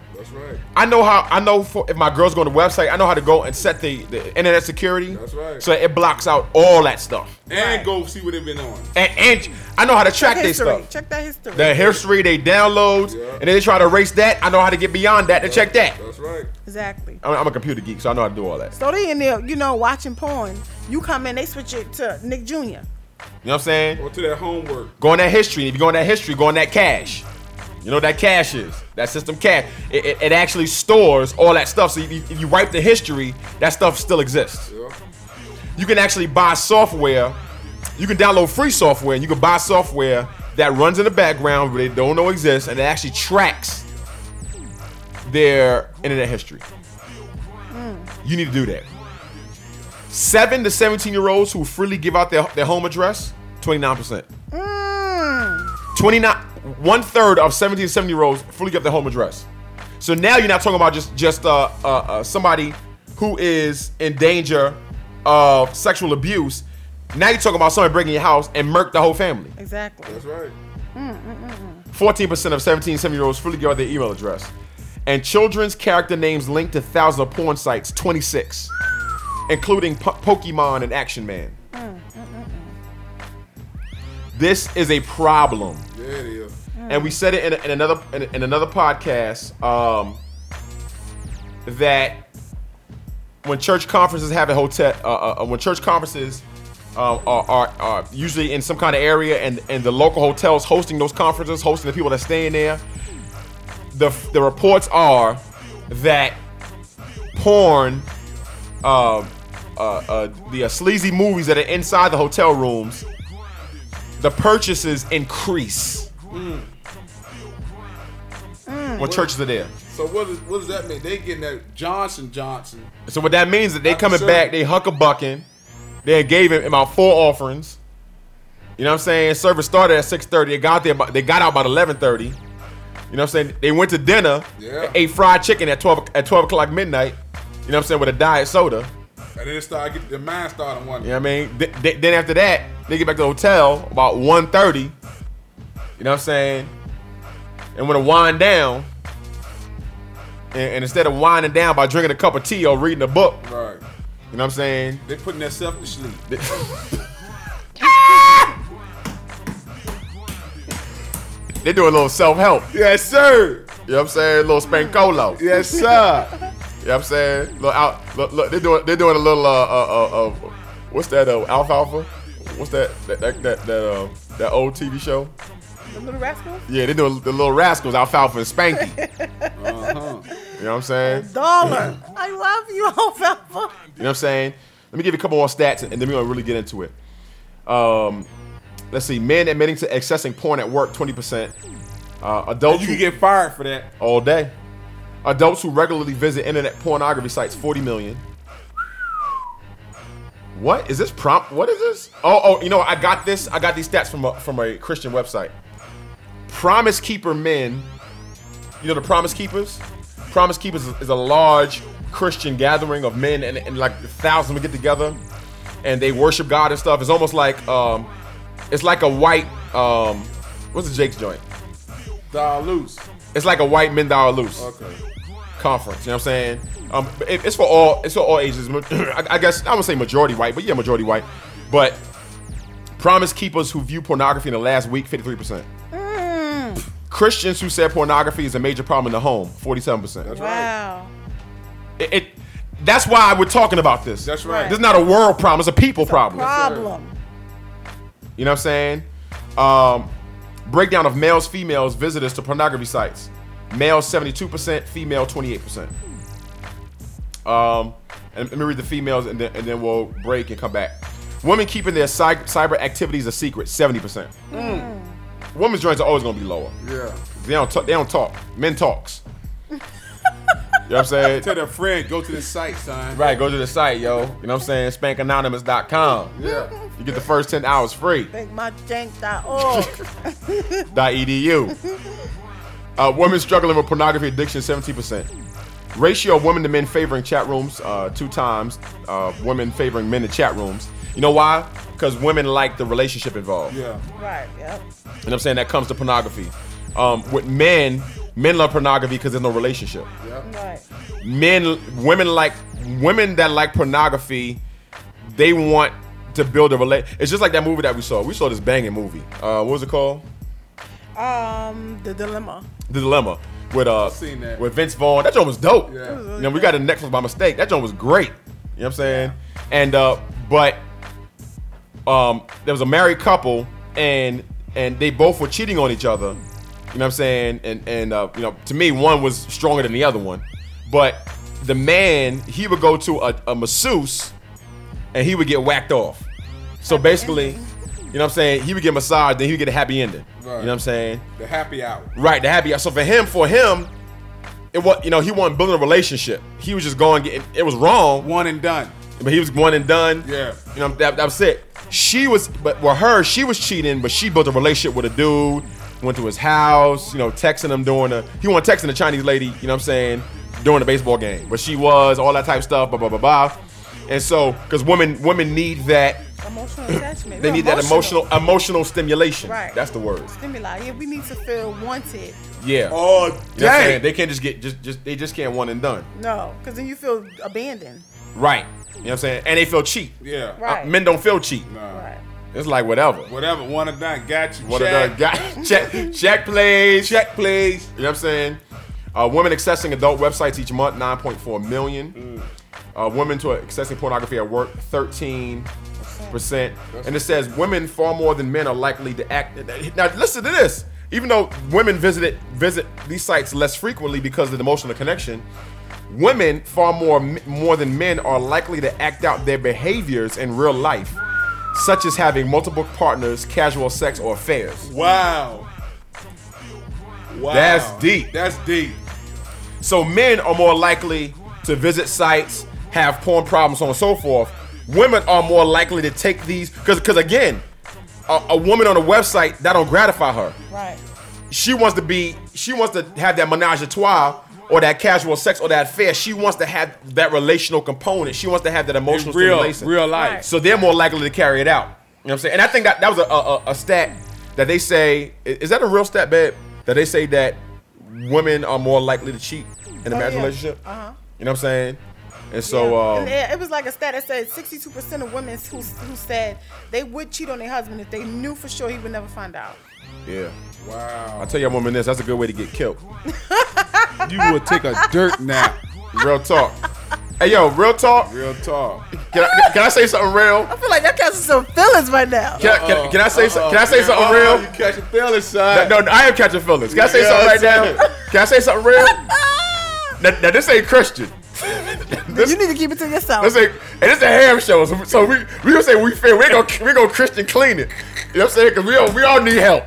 That's right. I know how. I know for, if my girls go to the website, I know how to go and set the, the internet security. That's right. So it blocks out all that stuff. And go see what they've been on. And, and I know how to track their stuff. Check that history. The history, they downloads, Yeah. and then they try to erase that. I know how to get beyond that to check that. That's right. Exactly. I'm, I'm a computer geek, so I know how to do all that. So they in there, you know, watching porn. You come in, they switch it to Nick Jr. You know what I'm saying? Or to their homework. Go on that history. If you go on that history, go on that cache. You know that cache is? That system cache. It, it, it actually stores all that stuff. So if you, if you wipe the history, that stuff still exists. Yeah. You can actually buy software. You can download free software, and you can buy software that runs in the background where they don't know exists, and it actually tracks their internet history. You need to do that. Seven to 17 year olds who freely give out their, their home address, 29%. Mm. 29 one third of 17 to 70 year olds fully give their home address so now you're not talking about just just uh, uh, uh, somebody who is in danger of sexual abuse Now you're talking about somebody breaking your house and murk the whole family. Exactly. That's right. 14% of 17, 17 year olds fully give out their email address. And children's character names linked to thousands of porn sites, 26, including po- Pokemon and Action Man. This is a problem. And we said it in, in another in, in another podcast um, that when church conferences have a hotel, uh, uh, when church conferences uh, are, are, are usually in some kind of area, and, and the local hotels hosting those conferences, hosting the people that stay in there, the the reports are that porn, uh, uh, uh, the uh, sleazy movies that are inside the hotel rooms, the purchases increase Mm. when mm. churches are there. So what, is, what does that mean? They getting that Johnson Johnson. So what that means is that they coming service. back, they huck a bucking. They gave him about four offerings. You know what I'm saying? Service started at 6:30. They got there, about, they got out about 11:30. You know what I'm saying? They went to dinner, Yeah. ate fried chicken at 12 at 12 o'clock midnight. You know what I'm saying? With a diet soda. And then it started get the mind started wondering. You know what I mean? Th- th- then after that, they get back to the hotel about 1:30. You know what I'm saying? And when to wind down, and, and instead of winding down by drinking a cup of tea or reading a book, Right. you know what I'm saying? They putting themselves to sleep. They do a little self help. Yes, sir. You know what I'm saying? A little spankolo. Yes, sir. You know what I'm saying? Look out. Look, look, they're doing. They're doing a little. Uh, uh, uh, uh what's that? Uh, alfalfa. What's that? That that that that, uh, that old TV show? The little rascals. Yeah, they doing the little rascals, alfalfa and Spanky. Uh-huh. You know what I'm saying? Darla. I love you, alfalfa. You know what I'm saying? Let me give you a couple more stats, and then we're gonna really get into it. Um, let's see. Men admitting to accessing porn at work, 20%. Uh, adults You who get fired for that. all day. Adults who regularly visit internet pornography sites, 40 million. What is this prompt? What is this? Oh, oh, you know, I got this. I got these stats from a, from a Christian website. Promise Keeper men. You know the Promise Keepers? Promise Keepers is, is a large Christian gathering of men, and, and like thousands would get together, and they worship God and stuff. It's almost like um, it's like a white um, what's the Jake's joint? Die loose. It's like a white men dollar loose Okay. conference. You know what I'm saying? Um, it- it's for all. It's for all ages. I, guess I guess I would say majority white, but yeah, majority white. But promise keepers who view pornography in the last week, 53 percent. Christians who said pornography is a major problem in the home, 47 percent. That's right. Wow. It, it. That's why we're talking about this. That's right. This is not a world problem. It's a people problem. Problem. You know what I'm saying? Um, breakdown of males, females, visitors to pornography sites. Male 72%, female 28%. Um, and let me read the females and then, and then we'll break and come back. Women keeping their cy- cyber activities a secret, 70%. Women's joints are always gonna be lower. Yeah. They don't talk, they don't talk. Men talks. you know what I'm saying? Tell their friend, go to the site, son. Right, go to the site, yo. You know what I'm saying? Spankanonymous.com. Yeah. You get the first 10 hours free. ThinkMyJank.org. edu. Uh, women struggling with pornography addiction, 17%. Ratio of women to men favoring chat rooms, uh, two times. Uh, women favoring men in chat rooms. You know why? Because women like the relationship involved. Yeah. right. Yep. You know what I'm saying? That comes to pornography. Um, with men, men love pornography because there's no relationship. Right. Men, women like women that like pornography. They want to build a relate. It's just like that movie that we saw. We saw this banging movie. Uh, what was it called? Um, the dilemma. The Dilemma with uh seen with Vince Vaughn. That joint was dope. Yeah. You know, we got a Netflix by mistake. That joint was great. You know what I'm saying? And uh, but um, there was a married couple, and and they both were cheating on each other. You know what I'm saying? And and uh, you know, to me, one was stronger than the other one. But the man, he would go to a, a masseuse, and he would get whacked off. So basically, you know what I'm saying? He would get massaged, then he would get a happy ending. You know what I'm saying? The happy hour. Right, the happy. Hour. So for him, for him, it was you know he wasn't building a relationship. He was just going. It was wrong, One and done. But he was one and done. Yeah. you know that, that was it. She was, but with her, she was cheating, but she built a relationship with a dude. Went to his house, you know, texting him during the. He wasn't texting the Chinese lady, you know what I'm saying, during the baseball game, but she was all that type of stuff. Blah blah blah blah. And so, because women women need that, Emotional attachment. they We're need that emotional emotional stimulation. Right. That's the word. stimuli. Yeah, we need to feel wanted. Yeah. Oh, You know dang. They can't just get just just they just can't one and done. No, because then you feel abandoned. Right. You know what I'm saying? And they feel cheap. Yeah. Right. Uh, men don't feel cheap. Right. It's like whatever. Whatever. One of done. Got you. What check. a got check check please. Check please. You know what I'm saying? Uh, women accessing adult websites each month, 9.4 million. Uh, women to accessing pornography at work, 13 percent. And it says women far more than men are likely to act. Now listen to this. Even though women visit visit these sites less frequently because of the emotional connection, women far more more than men are likely to act out their behaviors in real life, such as having multiple partners, casual sex, or affairs. Wow. Wow. That's deep. That's deep. So men are more likely to visit sites, have porn problems, so on and so forth. Women are more likely to take these because because again, a, a woman on a website that don't gratify her. Right. She wants to be she wants to have that menage a trois or that casual sex or that affair. She wants to have that relational component. She wants to have that emotional real- stimulation. real life. Right. So they're more likely to carry it out. You know what I'm saying? And I think that that was a, a, a- a stat that they say is that a real stat, babe? That they say that women are more likely to cheat in a Oh, marriage yeah. relationship. Uh-huh. You know what I'm saying? And so, um, and it, it was like a stat that said 62% of women who, who said they would cheat on their husband if they knew for sure he would never find out. Yeah. Wow. I tell you, woman, this that's a good way to get killed. You would take a dirt nap. Real talk. Hey, yo, real talk. Real talk. Can I, can I say something real? I feel like that catches some feelings right now. Can, I- can, can I say some- can I say something real? You catching feelings, son. No, no, I am catching feelings. Can I say Yeah, something right now? Can I say something real? now, now, this ain't Christian. you need to keep it to yourself. This ain't, and it's a ham show, so, so we we gonna say we fair. We ain't gonna we gonna Christian clean it. You know what I'm saying? Cause we all we all need help.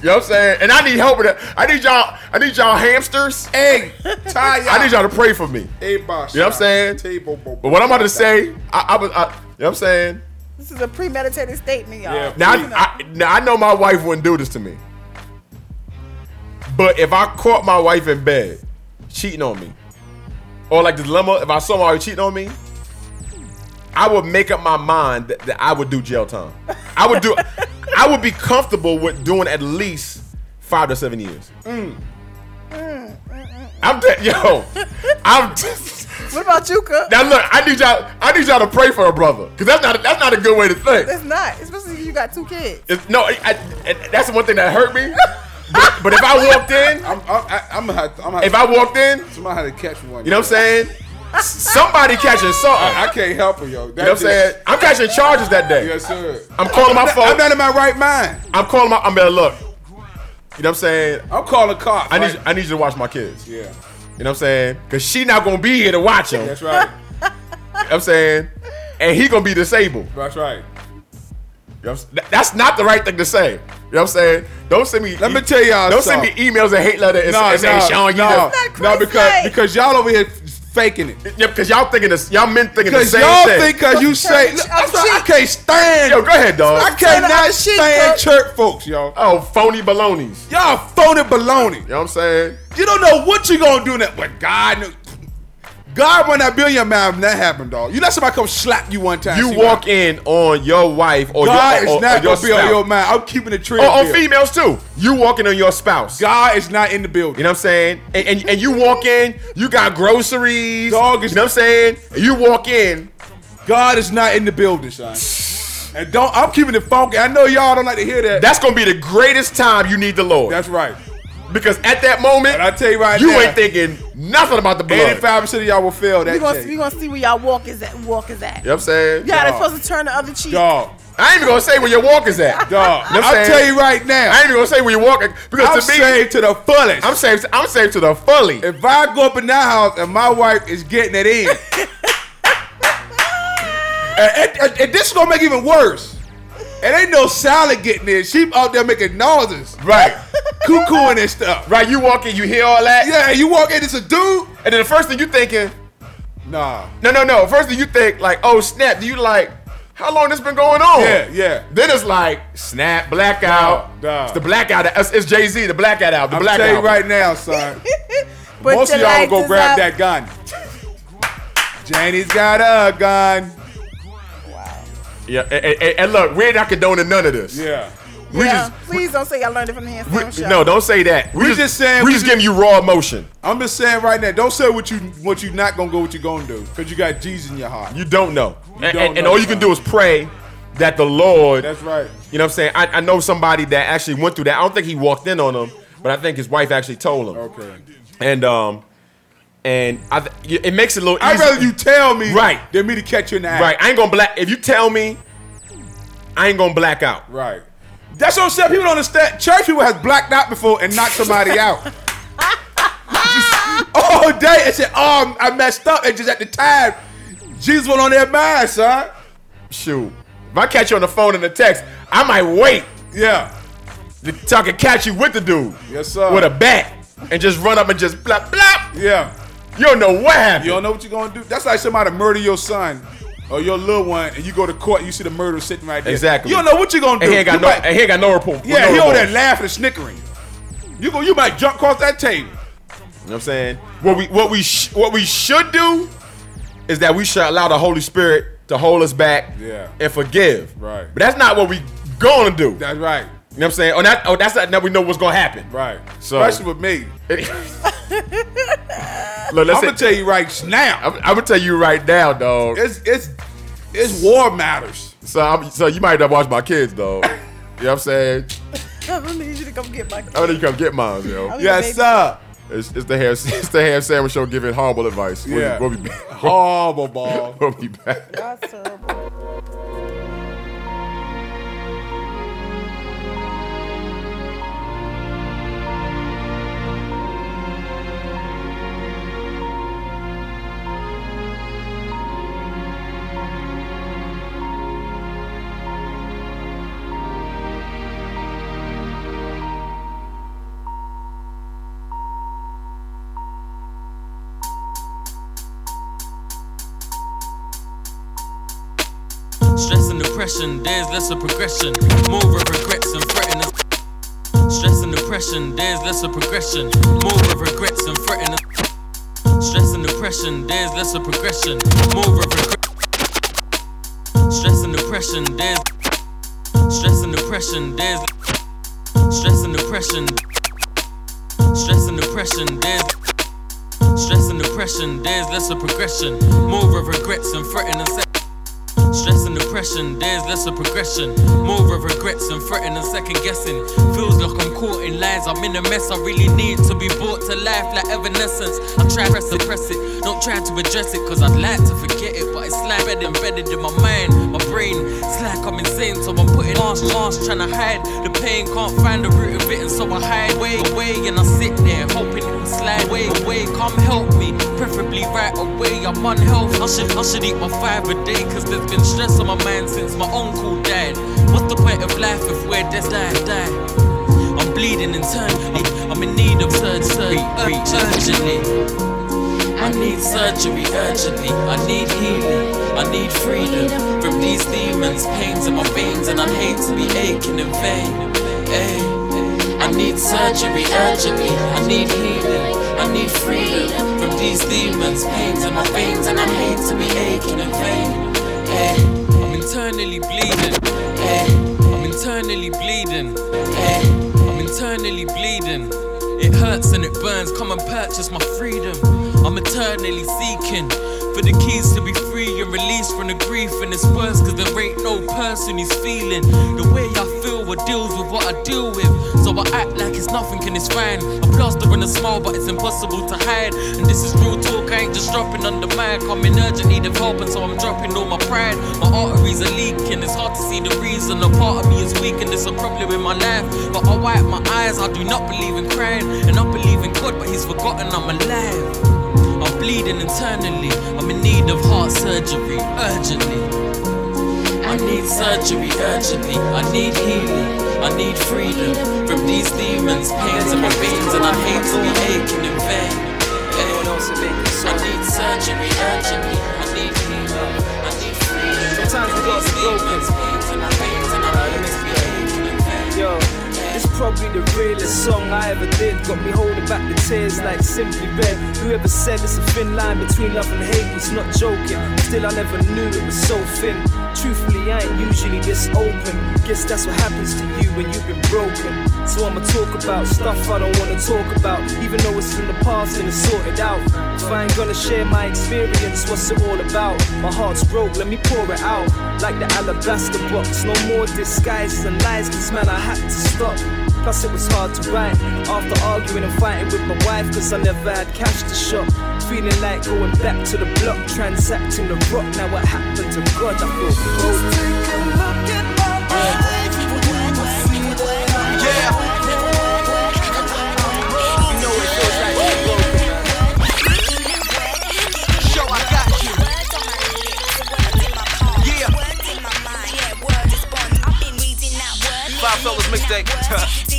You know what I'm saying? And I need help with it. I need y'all. I need y'all hamsters. Hey, tie I need y'all to pray for me. Hey, boss. You know what I'm saying? Table, But what I'm about to say, I, I was, I, you know what I'm saying? This is a premeditated statement, y'all. Yeah. Now, I, I, now I know my wife wouldn't do this to me. But if I caught my wife in bed cheating on me, or like the dilemma, if I saw my wife cheating on me, I would make up my mind that, that I would do jail time. I would do. I would be comfortable with doing at least five to seven years. Mm. I'm dead, yo. I'm. what about you, Cook? Now look, I need y'all. I need y'all to pray for a brother, cause that's not. That's not a good way to think. It's not, especially if you got two kids. It's, no, I, I, that's the one thing that hurt me. But, but if I walked in, I'm, I'm, I- I'm gonna have to, I'm gonna if I walked in, somebody had to catch one. you know what I'm saying? Somebody catching something. I, I can't help it, yo. you know what I'm saying? I'm catching charges that day. Yes, sir. I'm calling my phone. I'm not in my right mind. I'm calling my. I'm better look. You know what I'm saying? I'm calling cops. I need. right? I need you to watch my kids. Yeah, You know what I'm saying? Cause she not gonna be here to watch them. that's right. You know what I'm saying? And he gonna be disabled. That's right. You know what I'm That's not the right thing to say. You know what I'm saying? Don't send me. Let me tell y'all Don't send me emails and hate letter and, No, and say, no, Sean, you no, just- no, because because y'all over here faking it. Yeah, because y'all thinking this, y'all men thinking the Because same y'all thing. think because you say, look, I'm sorry, I can't stand. Yo, go ahead, dog. I cannot stand church folks, y'all. Oh, phony balonies. Y'all phony baloney. You know what I'm saying? You don't know what you're gonna do now, but God knew. God run that billion mouth when that happened, dog. You let somebody come slap you one time. You walk what- in on your wife or God your, is not or your gonna be on your mind. I'm keeping the tree. Or on females too. You walking on your spouse. God is not in the building. You know what I'm saying? And, and, and you walk in, you got groceries. Dog is- you know what I'm saying? And you walk in, God is not in the building, son. And don't. I'm keeping it funky. I know y'all don't like to hear that. that's gonna be the greatest time you need the Lord. That's right. Because at that moment, And I tell you right you now, ain't thinking nothing about the blood. Eighty-five percent of y'all will fail that We gonna, day. we gonna see where y'all walk is at. Walk is at. You know what I'm saying? You gotta Dog. supposed to turn the other cheek. Dog, I ain't even gonna say where your walk is at. dog. You know I'm I'll saying? tell you right now. I ain't even gonna say where you're walking because I'm to me, saved to the fullest. I'm saved. I'm saved to the fully. If I go up in that house and my wife is getting it in, and, and- and- and this is gonna make it even worse. It ain't no salad getting in. She out there making noises, Right, cuckooing and stuff. right. You walk in, you hear all that, Yeah, you walk in, it's a dude. and then the first thing you thinking, Nah. no, no, no. First thing you think, like, oh snap. Do you like, how long this been going on? Yeah, yeah. Then it's like snap, blackout. Dog, dog. It's the blackout. It's, it's Jay Z, the blackout out. The I'm blackout. telling you right now, son. Most of y'all will go grab up. that gun. Janie's got a gun. Yeah, and, and- and look, we're not condoning none of this. Yeah. We yeah, just please don't say I learned it from the hand we, Sam show. no, don't say that. We, We just, just saying- we we just just- giving you raw emotion. I'm just saying right now, don't say what you what you not gonna go, what you gonna do, because you got Jesus in your heart. You don't know, You and, don't and- and all you can do is pray that the Lord. That's right. You know what I'm saying? I, I know somebody that actually went through that. I don't think he walked in on him, but I think his wife actually told him. Okay. And um, and I, it makes it a little. I'd easier. rather you tell me Right. than me to catch you in the act. Right. I ain't gonna black. If you tell me, I ain't gonna black out. Right. That's what I'm saying. People don't understand. Church people has blacked out before and knocked somebody out. all day and said, "Oh, I messed up," and just at the time, Jesus was on their mind, son. Shoot. If I catch you on the phone and the text, I might wait. Yeah. So I can catch you with the dude. Yes, sir. With a bat. And just run up and just blap blap. Yeah. You don't know what happened. You don't know what you're gonna do. That's like somebody murder your son or your little one, and you go to court and you see the murderer sitting right there. Exactly. You don't know what you're gonna do. And he ain't got You no might- and he ain't got no report. yeah, no he over there laughing and snickering. You go. You might jump across that table. You know what I'm saying? What we what we sh- what we should do is that we should allow the Holy Spirit to hold us back Yeah. and forgive. Right. But that's not what we gonna do. That's right. You know what I'm saying? Oh, that, oh that's not that we know what's gonna happen. Right. So Especially with me. Look, let's I'm gonna tell you right now. I'm, I'm gonna tell you right now, dog. It's it's it's war matters. So I'm, so you might not watch my kids, though. you know what I'm saying? I need you to come get my. I'm gonna come get mine, yo. I'm your baby. sir. It's, it's the hair it's the hair sandwich show giving horrible advice. We'll, Yeah. we'll be back. Horrible ball. We'll be back. That's terrible. Stress depression, there's less of progression. More of regrets and threaten. Stress and depression, there's less of progression. More of regrets and threaten. Stress and depression, there's less of progression. More of regret. Stress and depression, there's. Stress and depression, there's. Stress and depression. Stress and depression, there's. Stress and depression, there's less of progression. More of regrets and threaten us. Stress and depression, there's less of progression. More of regrets and threaten and second guessing. Feels like I'm caught in lies, I'm in a mess. I really need to be brought to life like evanescence. I try to suppress it, don't trying to address it, cause I'd like to forget it. But it's like embedded, in my mind, my brain. It's like I'm insane, so I'm putting mask, mask, trying to hide the pain. Can't find the root of it, and so I hide way away. And I sit there, hoping it will slide away, away. Come help me, preferably right away. I'm unhealthy. I should, I should eat my five a day, cause there's been stress on my mind since my uncle died. What's the point of life if we're destined to die? I'm bleeding internally. I'm in need of surgery urgently. I need surgery urgently. I need healing. I need freedom from these demons, pains in my veins, and I hate to be aching in vain. Ay. I need surgery urgently. I need healing. I need freedom from these demons, pains in my veins, and I hate to be aching in vain. Ay. I'm internally bleeding. Ay. I'm internally bleeding. Ay. I'm internally bleeding. It hurts and it burns. Come and purchase my freedom. I'm eternally seeking for the keys to be free and released from the grief. And it's worse cause there ain't no person who's feeling the way Deals with what I deal with. So I act like it's nothing and it's fine. A plaster and a smile, but it's impossible to hide. And this is real talk, I ain't just dropping on the mic. I'm in urgent need of help, and so I'm dropping all my pride. My arteries are leaking, it's hard to see the reason. A part of me is weak, and it's a problem in my life. But I wipe my eyes, I do not believe in crying. And I believe in God, but He's forgotten I'm alive. I'm bleeding internally, I'm in need of heart surgery urgently. I need surgery urgently. I need healing. I need freedom from these demons, pains in my veins, and I hate to be aching in vain. I need surgery urgently. I need healing. I need freedom from these demons, pains in my veins, and I hate to be aching in vain. Yo, this probably the realest song I ever did. Got me holding back the tears like simply red. Whoever said it's a thin line between love and hate was not joking. Still, I never knew it was so thin. Truthfully, I ain't usually this open. Guess that's what happens to you when you've been broken. So I'ma talk about stuff I don't wanna talk about, even though it's in the past and it's sorted out. If I ain't gonna share my experience, what's it all about? My heart's broke, let me pour it out. Like the alabaster box, no more disguises and lies, cause man, I had to stop. Plus, it was hard to write after arguing and fighting with my wife, cause I never had cash to shop. Feeling like going back to the block, transacting the rock. Now, what happened to God? I feel broke. Show, I got you. Yeah. Five fellas mixtape.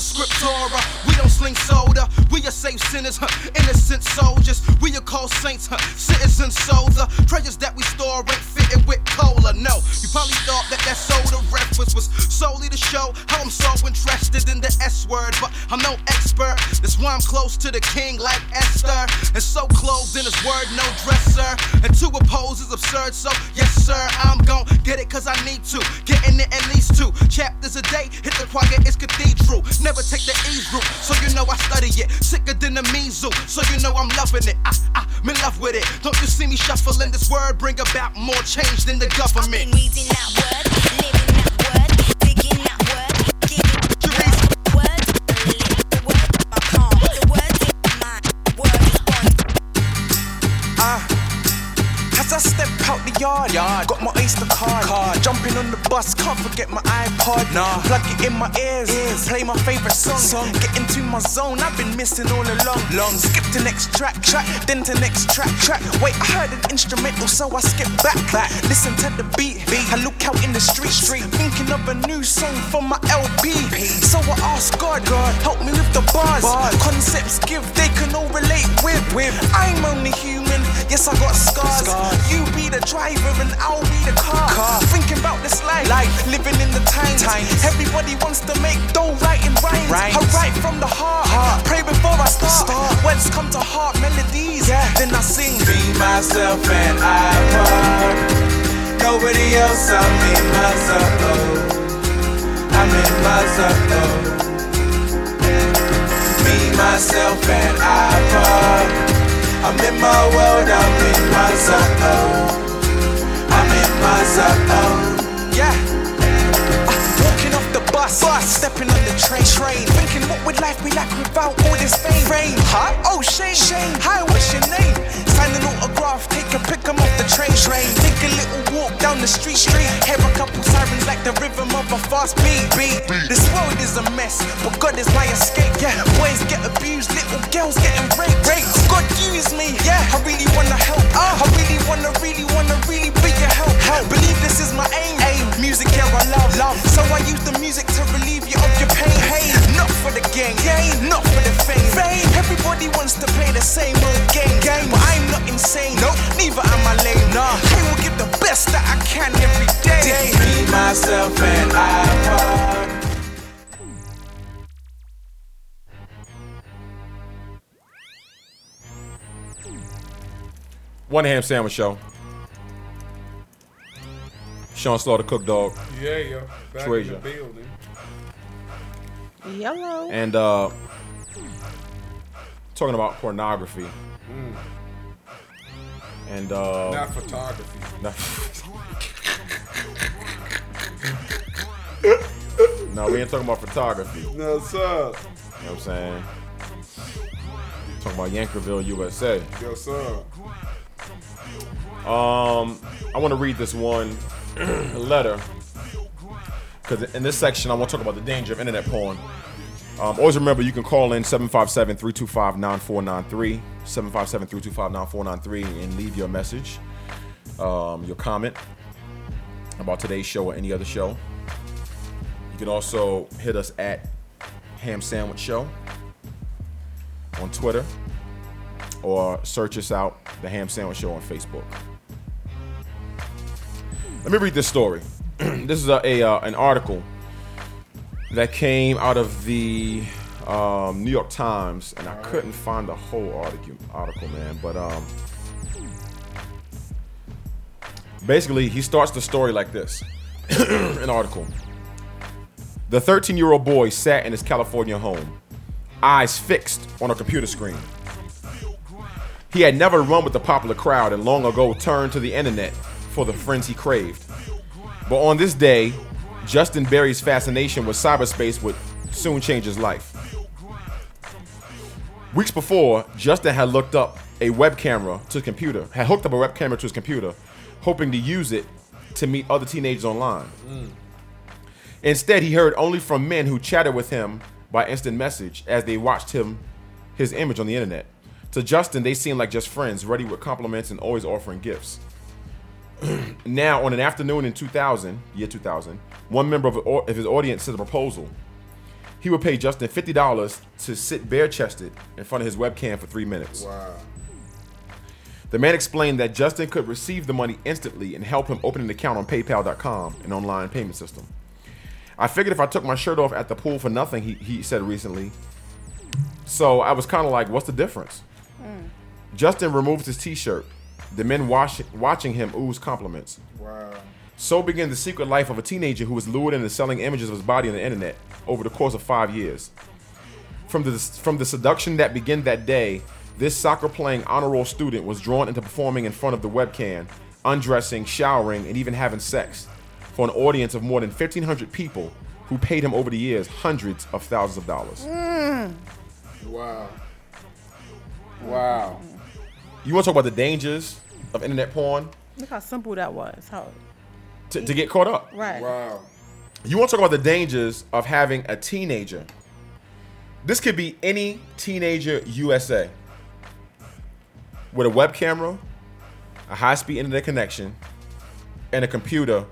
sola scriptura. We don't sling soda. We are safe sinners, huh? innocent soldiers. We are called saints, huh? citizens soldier. Treasures that we store ain't fitted with cola. No, you probably thought that that soda was solely to show how I'm so interested in the S word, but I'm no expert. That's why I'm close to the king like Esther, and so clothed in his word, no dresser. And to oppose is absurd, so yes sir, I'm gon' get it cause I need to. Getting it at least two chapters a day. Hit the choir, it's cathedral. Never take the ease route, so you know I study it. Sicker than the measles, so you know I'm loving it. I, I'm in love with it. Don't you see me shuffling this word? Bring about more change than the government. Yard, got my Oyster card. Jumping on the bus, can't forget my iPod. Nah. Plug it in my ears, play my favorite song. Get into my zone, I've been missing all along. Long. Skip to next track, track, then to next track, track. Wait, I heard an instrumental, so I skip back, back. Listen to the beat, beat. I look out in the street, street, thinking of a new song for my LP. So I ask God, God, help me with the bars. Concepts give, they can all relate with. with. I'm only human, yes I got scars. You be the driver and I'll be the car. Thinking about this life, life, living in the times. Everybody wants to make dough writing rhymes. I write from the heart, pray before I start. Words come to heart, melodies, then I sing. Be myself and I part. Nobody else, I'm in my zone. I'm in my zone. Me, myself, and I part. I'm in my world, I'm in my zone. I'm in my zone. Yeah. Bus, bus, stepping on the train, train. Thinking what would life be like without all this fame? Fame, huh? Oh, Shane, Shane. Hi, what's your name? Sign an autograph, take a pic, I'm off the train, train. Take a little walk down the street, street. Hear a couple sirens like the rhythm of a fast beat, beat. This world is a mess, but God is my escape. Yeah, boys get abused, little girls getting raped, raped. God use me, yeah. I really wanna help. Uh, I really wanna, really wanna, really be your help. help. Believe this is my aim. Aim. Music, yeah, I love, love. So I use the music to relieve you of your pain. Hey, not for the gang, gang, not for the fame. fame. Everybody wants to play the same old game, game. But I'm not insane, nope. Neither am I lame. Nah, I will give the best that I can every day. Me, myself, and I part. One ham sandwich show. Sean Slaughter, Cook Dog, Yeah, yo. Back in Treasure. the building. Yellow. and uh, talking about pornography. Mm. And uh, Not photography. no, we ain't talking about photography. No, sir. You know what I'm saying? Talking about Yankerville, USA. Yo, sir. Um, I want to read this one letter because in this section I want to talk about the danger of internet porn. Um, always remember you can call in 757-325-9493, 757-325-9493 and leave your message, um, your comment about today's show or any other show. You can also hit us at Ham Sandwich Show on Twitter or search us out, the Ham Sandwich Show on Facebook. Let me read this story. this is a, a uh, an article that came out of the um, New York Times, and I couldn't find the whole article, article, man. But um, basically, he starts the story like this: an article. The 13-year-old boy sat in his California home, eyes fixed on a computer screen. He had never run with the popular crowd and long ago turned to the internet for the friends he craved. But on this day, Justin Berry's fascination with cyberspace would soon change his life. Weeks before, Justin had looked up a web camera to his computer, had hooked up a web camera to his computer, hoping to use it to meet other teenagers online. Mm. Instead, he heard only from men who chatted with him by instant message as they watched him his image on the internet. To Justin, they seemed like just friends, ready with compliments and always offering gifts. now, on an afternoon in 2000, year 2000, one member of, of his audience sent a proposal. He would pay Justin $50 to sit bare chested in front of his webcam for three minutes. Wow. The man explained that Justin could receive the money instantly and help him open an account on PayPal.com, an online payment system. I figured if I took my shirt off at the pool for nothing, he, he said recently. So I was kind of like, what's the difference? Mm. Justin removed his t shirt. The men watch, watching him ooze compliments. Wow. So began the secret life of a teenager who was lured into selling images of his body on the internet over the course of five years. From the, from the seduction that began that day, this soccer playing honor roll student was drawn into performing in front of the webcam, undressing, showering, and even having sex for an audience of more than 1,500 people who paid him over the years hundreds of thousands of dollars. Mm. Wow. Wow. You want to talk about the dangers of internet porn Look how simple that was. How to, to get caught up? right. Wow. You want to talk about the dangers of having a teenager? This could be any teenager USA with a web camera, a high speed internet connection, and a computer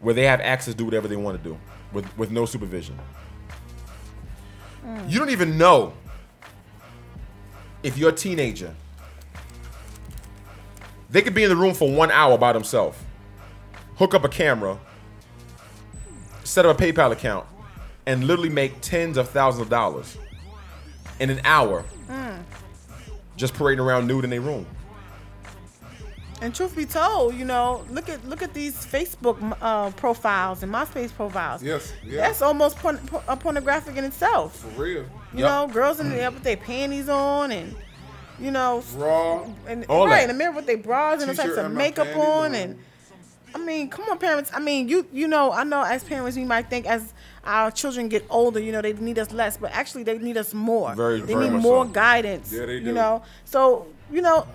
where they have access to do whatever they want to do with, with no supervision. Hmm. You don't even know if you're a teenager. They could be in the room for one hour by themselves, hook up a camera, set up a PayPal account, and literally make tens of thousands of dollars in an hour Mm. just parading around nude in their room. And truth be told, you know, look at look at these Facebook uh, profiles and MySpace profiles. Yes, yeah. That's almost porn, por- uh, pornographic in itself. For real. You know, girls in there with their panties on and you know, Raw. and All right that. in the mirror with their bras and the types T-shirt of makeup on on. and. I mean, come on, parents. I mean, you you know, I know as parents we might think as our children get older, you know, they need us less, but actually they need us more. Very- they very need much more so. guidance. Yeah, they do. You know, so you know,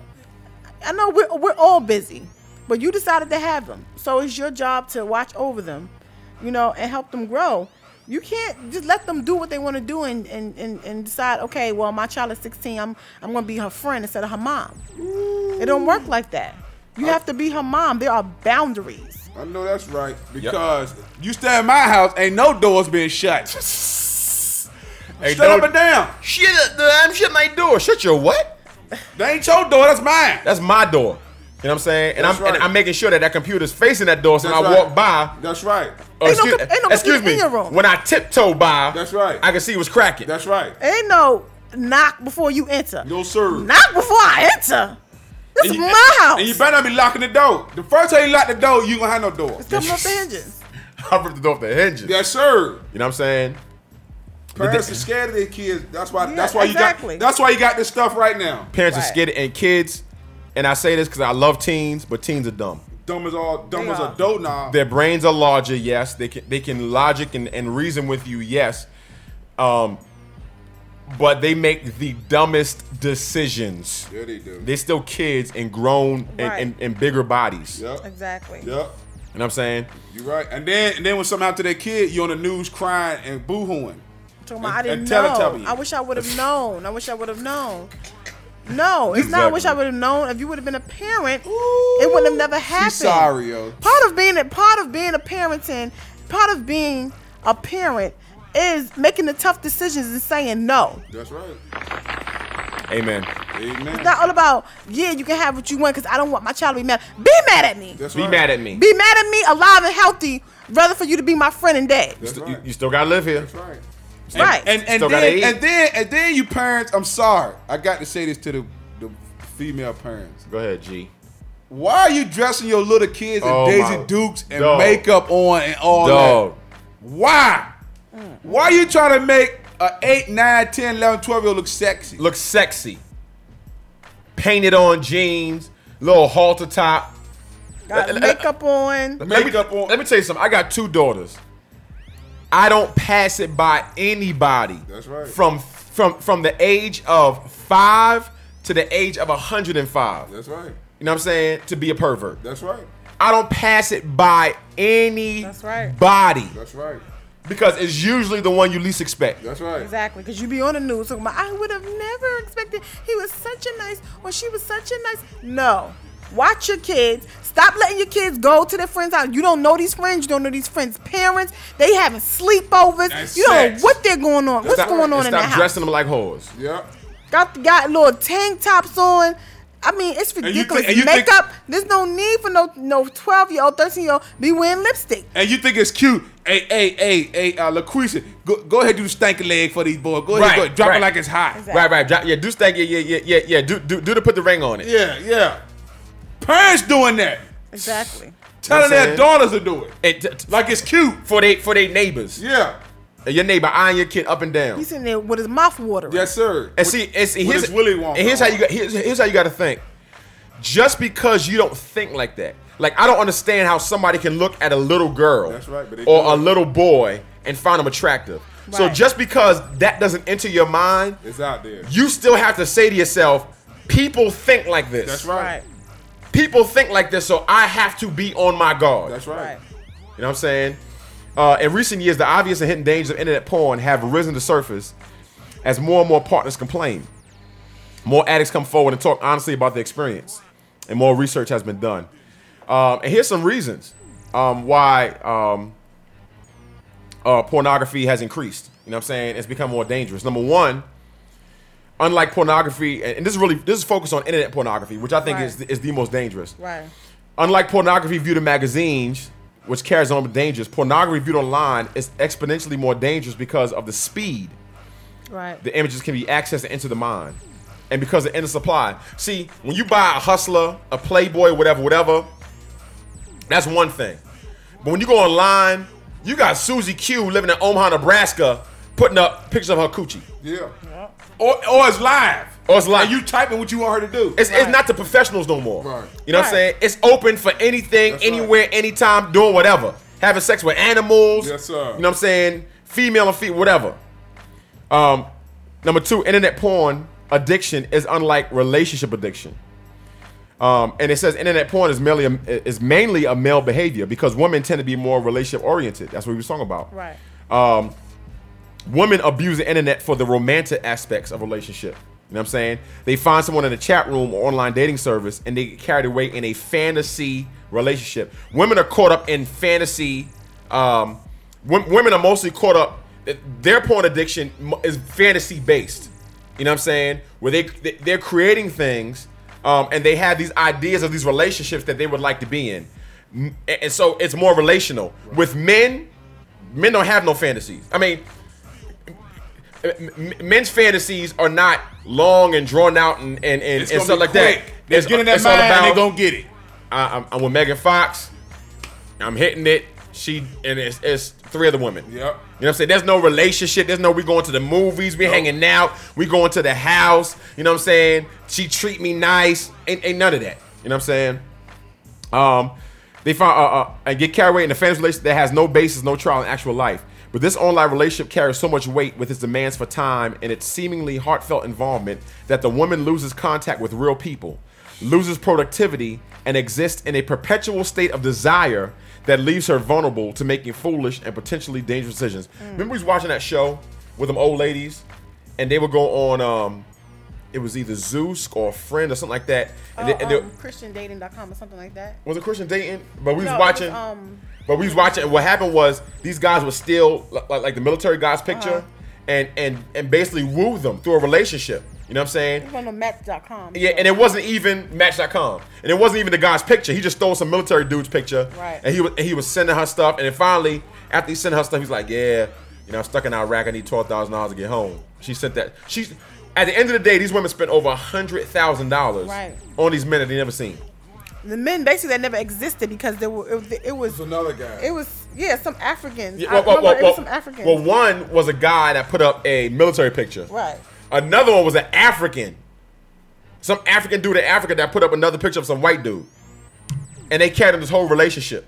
I know we're we're all busy, but you decided to have them, so it's your job to watch over them, you know, and help them grow. You can't just let them do what they want to do and, and, and, and decide, okay, well, my child is 16, I'm I'm gonna be her friend instead of her mom. It don't work like that. You have to be her mom. There are boundaries. I know that's right because you stay in my house, ain't no doors being shut. Hey, Shut don't- up and down. Shut up, I'm shut my door. Shut your what? That ain't your door, that's mine. That's my door. You know what I'm saying? And That's I'm right. and I'm making sure that that computer's facing that door so when That's I right. walk by. That's right. or Ain't no excuse, comp- ain't no excuse computer me. in your room. When I tiptoe by, That's right. I can see what's cracking. That's right. Ain't no knock before you enter. No sir. Knock before I enter. This And is my house. And you better not be locking the door. The first time you lock the door, you gonna have no door. It's coming off the hinges. I ripped it off the hinges. Yes, sir. You know what I'm saying? Parents the- are scared of their kids. That's why. Yeah, that's why exactly. you got. That's why you got this stuff right now. Parents are Right. scared and kids, and I say this because I love teens, but teens are dumb. Dumb as all. Dumb They as a dough knob. Their brains are larger, yes. They can they can logic and, and reason with you, yes. Um, but they make the dumbest decisions. Yeah, they do. They're still kids and grown and, Right. and, and bigger bodies. Yep. Exactly. Yep. You know what I'm saying? You're right. And then and then when something happened to their kid, you're on the news crying and boohooing. Talking about, I didn't know. I wish I would have known. I wish I would have known. No, it's not. I wish I would have known. If you would have been a parent, it would have never happened. She's sorry, yo. Part of being a part of being a parenting, part of being a parent is making the tough decisions and saying no. That's right. Amen. Amen. It's not all about yeah, you can have what you want because I don't want my child to be mad. Be mad at me. That's Be right. mad at me. Be mad at me, alive and healthy, rather for you to be my friend and dad. That's You, right. you still gotta live here. That's right. Right. And and Still gotta then and then and then you parents, I'm sorry. I got to say this to the the female parents. Go ahead, G. Why are you dressing your little kids in Oh, Daisy my Dukes and dog. makeup on and all Dog. that? Why? Why are you trying to make a 8, 9, 10, 11, 12 year old look sexy? Look sexy. Painted on jeans, little halter top. Got Uh, makeup on. Let me, Makeup on. let me tell you something. I got two daughters. I don't pass it by anybody. That's right. From from from the age of five to the age of 105. That's right. You know what I'm saying? To be a pervert. That's right. I don't pass it by any That's right. body That's right. because it's usually the one you least expect. That's right. Exactly, because you be on the news talking about, I would have never expected he was such a nice, or she was such a nice. No. Watch your kids. Stop letting your kids go to their friends' house. You don't know these friends. You don't know these friends' parents. They having sleepovers. That's you don't sex. know what they're going on. What's Stop- going on in that house? dressing them like whores. Yeah. Got got little tank tops on. I mean, it's you ridiculous. think- and you think- Makeup. There's no need for no no 12 year old, 13 year old be wearing lipstick. And you think it's cute? Hey, hey, hey, hey, uh, LaQuisha, go, go ahead do the stanky leg for these boys. Go ahead, Right, go ahead, drop right. it like it's hot. Right, right. Drop- Yeah, do stank. Yeah, yeah, yeah, yeah, yeah. Do, do, do to put the ring on it. Yeah, yeah. Parents doing that, Exactly. telling their daughters to do it, And t- t- like it's cute. for they for they neighbors. Yeah. Your neighbor eyeing your kid up and down. He's sitting there with his mouth watering. Yes, sir. And see, and see here's, Willy Wonka and here's how you got here's, here's how you got to think. Just because you don't think like that, like I don't understand how somebody can look at a little girl That's right, but or do a little boy and find them attractive. So just because that doesn't enter your mind, It's out there. you still have to say to yourself, people think like this. That's right. Right. People think like this, so I have to be on my guard. That's right. Right. You know what I'm saying? Uh, in recent years, the obvious and hidden dangers of internet porn have risen to surface as more and more partners complain. More addicts come forward and talk honestly about their experience, and more research has been done. Um, and here's some reasons um, why um, uh, pornography has increased. You know what I'm saying? It's become more dangerous. Number one, unlike pornography, and and this is really this is focused on internet pornography, which I think is is the most dangerous. Right. Unlike pornography viewed in magazines, which carries on with dangers, pornography viewed online is exponentially more dangerous because of the speed Right. the images can be accessed into the mind. And because of endless supply. See, when you buy a hustler, a playboy, whatever, whatever, that's one thing. But when you go online, you got Susie Q living in Omaha, Nebraska, putting up pictures of her coochie. Yeah. Or, or it's live. Or it's live. And you typing what you want her to do. It's, it's not the professionals no more. Right. You know what I'm saying? It's open for anything, That's right. anywhere, anytime, doing whatever. Having sex with animals. Yes, sir. You know what I'm saying? Female and female, whatever. Um, number two, internet porn addiction is unlike relationship addiction. Um, and it says internet porn is mainly a, is mainly a male behavior because women tend to be more relationship oriented. That's what we was talking about. Right. Um, women abuse the internet for the romantic aspects of relationship. You know what I'm saying? They find someone in a chat room or online dating service and they get carried away in a fantasy relationship. Women are caught up in fantasy. Um, wom- women are mostly caught up. Their porn addiction is fantasy based. You know what I'm saying? Where they they- they're creating things um, and they have these ideas of these relationships that they would like to be in. And so it's more relational. With men, men don't have no fantasies. I mean, men's fantasies are not long and drawn out and and, and, and stuff like quick. that. They get in that all mind and they gonna get it. I, I'm, I'm with Megan Fox. I'm hitting it. She and it's, it's three other women. Yep. You know what I'm saying? There's no relationship. There's no we going to the movies. We hanging out. We going to the house. You know what I'm saying? She treat me nice. Ain't, ain't none of that. You know what I'm saying? Um, they find uh, uh, and get carried away in a fantasy relationship that has no basis, no trial in actual life. But this online relationship carries so much weight with its demands for time and its seemingly heartfelt involvement that the woman loses contact with real people, loses productivity, and exists in a perpetual state of desire that leaves her vulnerable to making foolish and potentially dangerous decisions. Remember, we was watching that show with them old ladies, and they would go on. Um, it was either Zeus or a friend or something like that. And Oh, they, um, ChristianDating.com or something like that. was it Christian dating? But we was No, watching. was, um, but we was watching. And what happened was these guys were still like, like the military guys picture, Uh-huh. and and and basically woo them through a relationship. You know what I'm saying? On Match.com. Yeah, and it wasn't even Match.com, and it wasn't even the guy's picture. He just stole some military dude's picture, Right. And he was and he was sending her stuff, and then finally, after he sent her stuff, he's like, "Yeah, you know, I'm stuck in Iraq. I need twelve thousand dollars to get home." She sent that. She's at the end of the day, these women spent over a hundred thousand dollars Right. on these men that they never seen. The men basically that never existed because there were it, it was another guy. It was yeah some Africans. Yeah, I well, well, remember it was some Africans. well, one was a guy that put up a military picture. right. Another one was an African. Some African dude in Africa that put up another picture of some white dude. And they carried on this whole relationship.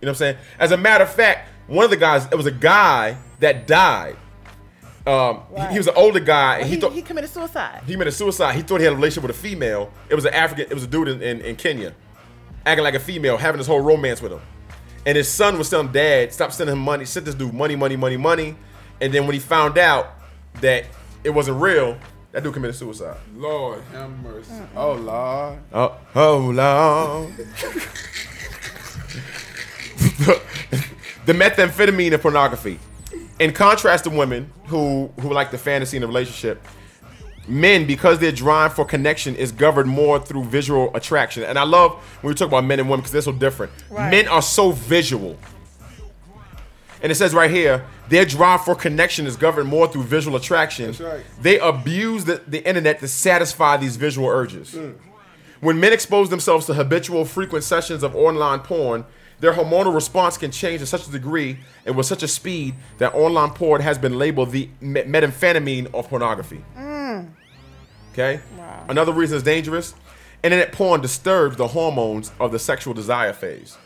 You know what I'm saying? As a matter of fact, one of the guys, it was a guy that died. Um, he- he, was an older guy, Well, and he, he, thought he committed suicide. he committed suicide. He thought he had a relationship with a female. It was an African. It was a dude in, in, in Kenya, acting like a female, having this whole romance with him. And his son was telling dad, "Stop sending him money. Send this dude money, money, money, money." And then when he found out that it wasn't real, that dude committed suicide. Lord have mercy. Oh Lord. Oh, oh Lord. the methamphetamine of pornography. In contrast to women who who like the fantasy in a relationship, men because their drive for connection is governed more through visual attraction. And I love when we talk about men and women because they're so different. Right. Men are so visual. And it says right here, their drive for connection is governed more through visual attraction. Right. They abuse the, the internet to satisfy these visual urges. Mm. When men expose themselves to habitual, frequent sessions of online porn, their hormonal response can change to such a degree and with such a speed that online porn has been labeled the methamphetamine of pornography. Mm. Okay? Another reason it's dangerous internet porn disturbs the hormones of the sexual desire phase.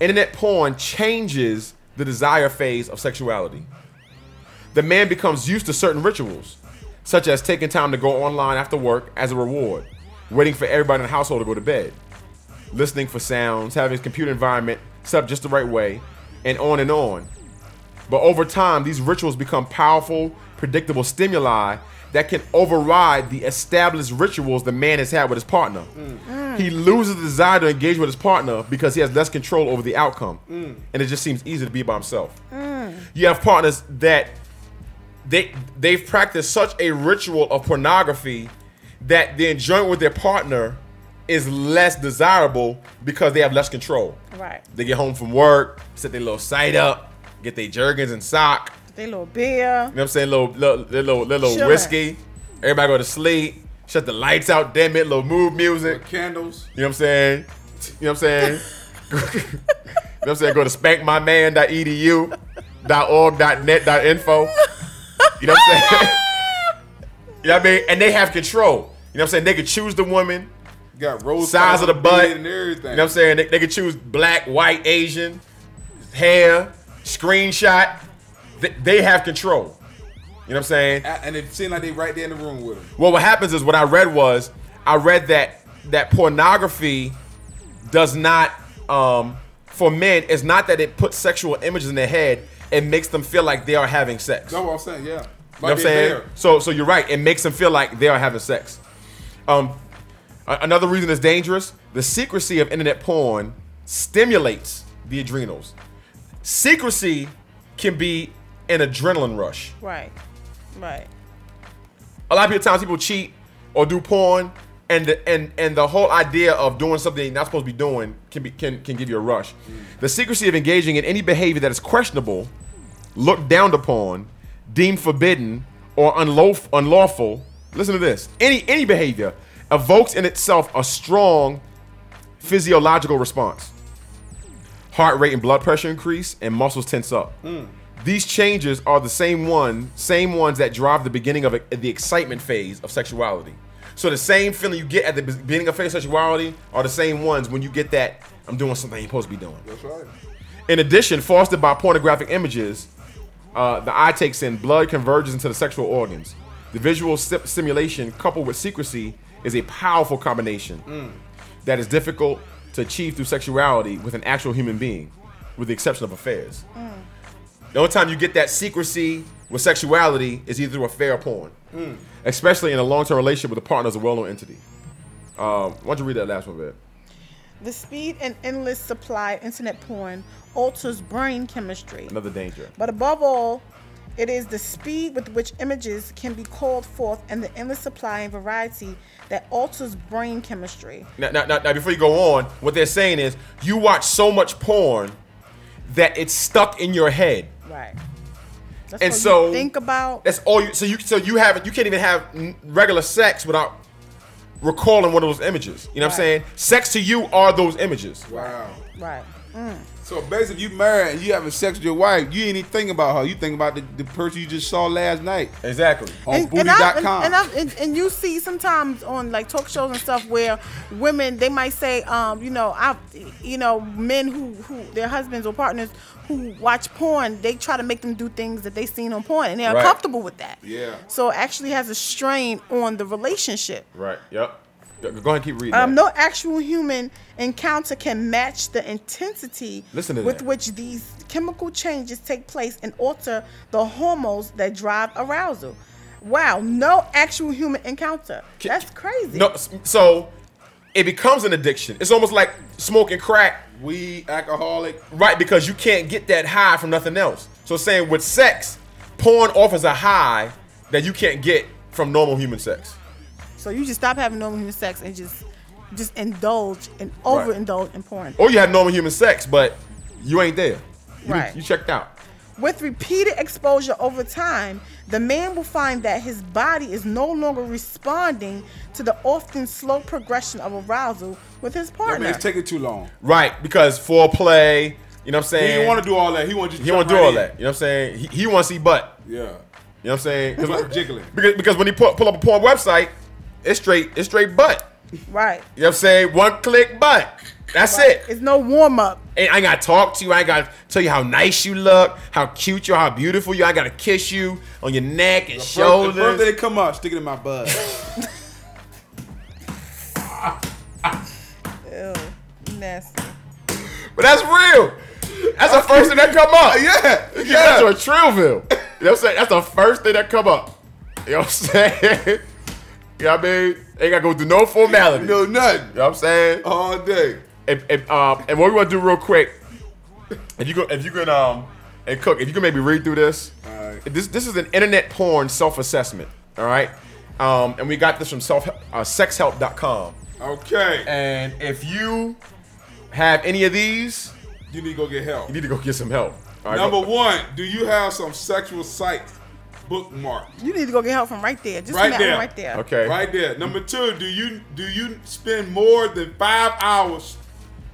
Internet porn changes the desire phase of sexuality. The man becomes used to certain rituals, such as taking time to go online after work as a reward, waiting for everybody in the household to go to bed, listening for sounds, having his computer environment set up just the right way, and on and on. But over time, these rituals become powerful, predictable stimuli that can override the established rituals the man has had with his partner. He loses the desire to engage with his partner because he has less control over the outcome. Mm. And it just seems easy to be by himself. You have partners that they they've practiced such a ritual of pornography that the enjoyment with their partner is less desirable because they have less control. Right. They get home from work, set their little site up, get their jergens and sock. Their little beer. You know what I'm saying? Little little little, little Chillin'. whiskey. Everybody go to sleep. Shut the lights out, damn it, little mood music. Candles. You know what I'm saying? You know what I'm saying? you know what I'm saying? Go to spankmyman.edu, .org, You know what I'm saying? you know what I mean? And they have control. You know what I'm saying? They could choose the woman. Got rose size of the butt. and everything. You know what I'm saying? They, they could choose black, white, Asian, hair, screenshot. They, they have control. You know what I'm saying? And it seemed like they right there in the room with him. Well, what happens is what I read was I read that that pornography does not um for men it's not that it puts sexual images in their head it makes them feel like they are having sex That's what I'm saying, yeah. you know what I'm saying there. so so you're right it makes them feel like they are having sex um another reason it's dangerous the secrecy of internet porn stimulates the adrenals secrecy can be an adrenaline rush Right. Right. a lot of times people cheat or do porn and the, and and the whole idea of doing something you're not supposed to be doing can be can, can give you a rush the secrecy of engaging in any behavior that is questionable looked down upon deemed forbidden or unlawful, unlawful listen to this any any behavior evokes in itself a strong physiological response heart rate and blood pressure increase and muscles tense up these changes are the same one, same ones that drive the beginning of it- the excitement phase of sexuality. So the same feeling you get at the beginning of phase of sexuality are the same ones when you get that I'm doing something I ain't supposed to be doing. That's right. In addition, fostered by pornographic images, uh, the eye takes in blood converges into the sexual organs. The visual sti- stimulation coupled with secrecy is a powerful combination Mm. that is difficult to achieve through sexuality with an actual human being, with the exception of affairs. The only time you get that secrecy with sexuality is either through affair or porn, Mm. especially in a long-term relationship with a partner as a well-known entity. Um, why don't you read that last one, Viv? The speed and endless supply of internet porn alters brain chemistry. Another danger. But above all, It is the speed with which images can be called forth and the endless supply and variety that alters brain chemistry. Now, now, now, now, before you go on, what they're saying is you watch so much porn that it's stuck in your head. Right. That's And what so- you think about. That's all you. So you so you haven't you can't even have regular sex without recalling one of those images. You know what I'm saying? Sex to you are those images. Wow. Right. Mm. So basically, you married and you having sex with your wife, you ain't even thinking about her. You think about the, the person you just saw last night. Exactly. On and, booty.com. and, I, and, and, I, and, and you see sometimes on like talk shows and stuff where women they might say, um, you know, I, you know, men who who their husbands or partners who watch porn, they try to make them do things that they seen on porn, and they're Right. uncomfortable with that. Yeah. So it actually has a strain on the relationship. Right. Yep. Go ahead and keep reading. Um, no actual human encounter can match the intensity with that. which these chemical changes take place and alter the hormones that drive arousal. Wow, no actual human encounter. That's crazy. No, so it becomes an addiction. It's almost like smoking crack, weed, alcoholic. Right, because you can't get that high from nothing else. So saying with sex, porn offers a high that you can't get from normal human sex. So you just stop having normal human sex and just just indulge and Right. overindulge in porn. Or you had normal human sex, but you ain't there. You, Right. You checked out. With repeated exposure over time, the man will find that his body is no longer responding to the often slow progression of arousal with his That partner. means it's taking too long. Right, because foreplay, you know what I'm saying? He saying? didn't want to do all that. He want to just He want to do right all in. that. You know what I'm saying? He, he want to see butt. Yeah. You know what I'm saying? Like jiggling. Because, because when he pull, pull up a porn website, it's straight, it's straight butt. Right. You know what I'm saying? One click butt. That's Right. it. It's no warm up. Ain't I gotta talk to you. I gotta tell you how nice you look, how cute you are, how beautiful you are. I gotta kiss you on your neck and shoulders. The shoulders. birthday they come up, stick it in my butt. Ew, nasty. But that's real. That's the first thing that come up. Yeah, yeah. That's to a Trillville. You know what I'm saying? That's the first thing that come up. You know what I'm saying? you know what I mean? Ain't gotta go through no formality. No, nothing. You know what I'm saying? All day. If, if, um, and what we want to do real quick, if you go, if you can, um, and cook, if you can maybe read through this. This this is an internet porn self assessment. All right, um, and we got this from self uh, sexhelp.com. Okay. And if you have any of these, you need to go get help. You need to go get some help. Right, Number go- one, do you have some sexual sites bookmarked? You need to go get help from right there. Just right that there. one right there. Okay. Right there. Number two, do you do you spend more than five hours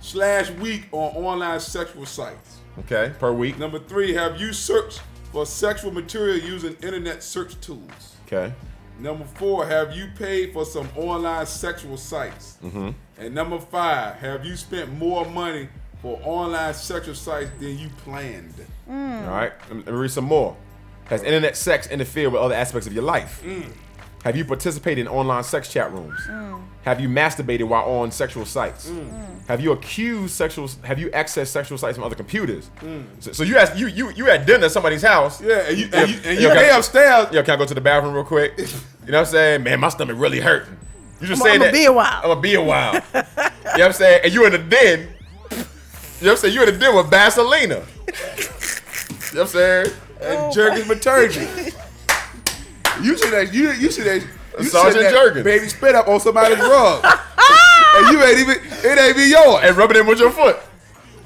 slash week on online sexual sites? Okay, per week. Number three, have you searched for sexual material using internet search tools? Okay. Number four, have you paid for some online sexual sites? Mm-hmm. And number five, have you spent more money for online sexual sites than you planned? All right, let let me read some more. Has internet sex interfered with other aspects of your life? Mm. Have you participated in online sex chat rooms? Mm. Have you masturbated while on sexual sites? Mm. Have you accused sexual? Have you accessed sexual sites from other computers? So, so you asked you you you at dinner at somebody's house. Yeah, and you- and you- and you can- lay upstairs. Yeah, can I go to the bathroom real quick? You know what I'm saying? Man, my stomach really hurting. You just I'ma- saying I'ma be a while. I'm gonna be a while. you know what I'm saying? And you in the den. You know what I'm saying? You in the den with Vaselina. you know what I'm saying? And Jergens Maturgy. You should have you you should have you Sergeant should Jergens. baby spit up on somebody's rug. and you ain't even it ain't even yours. And rubbing it in with your foot.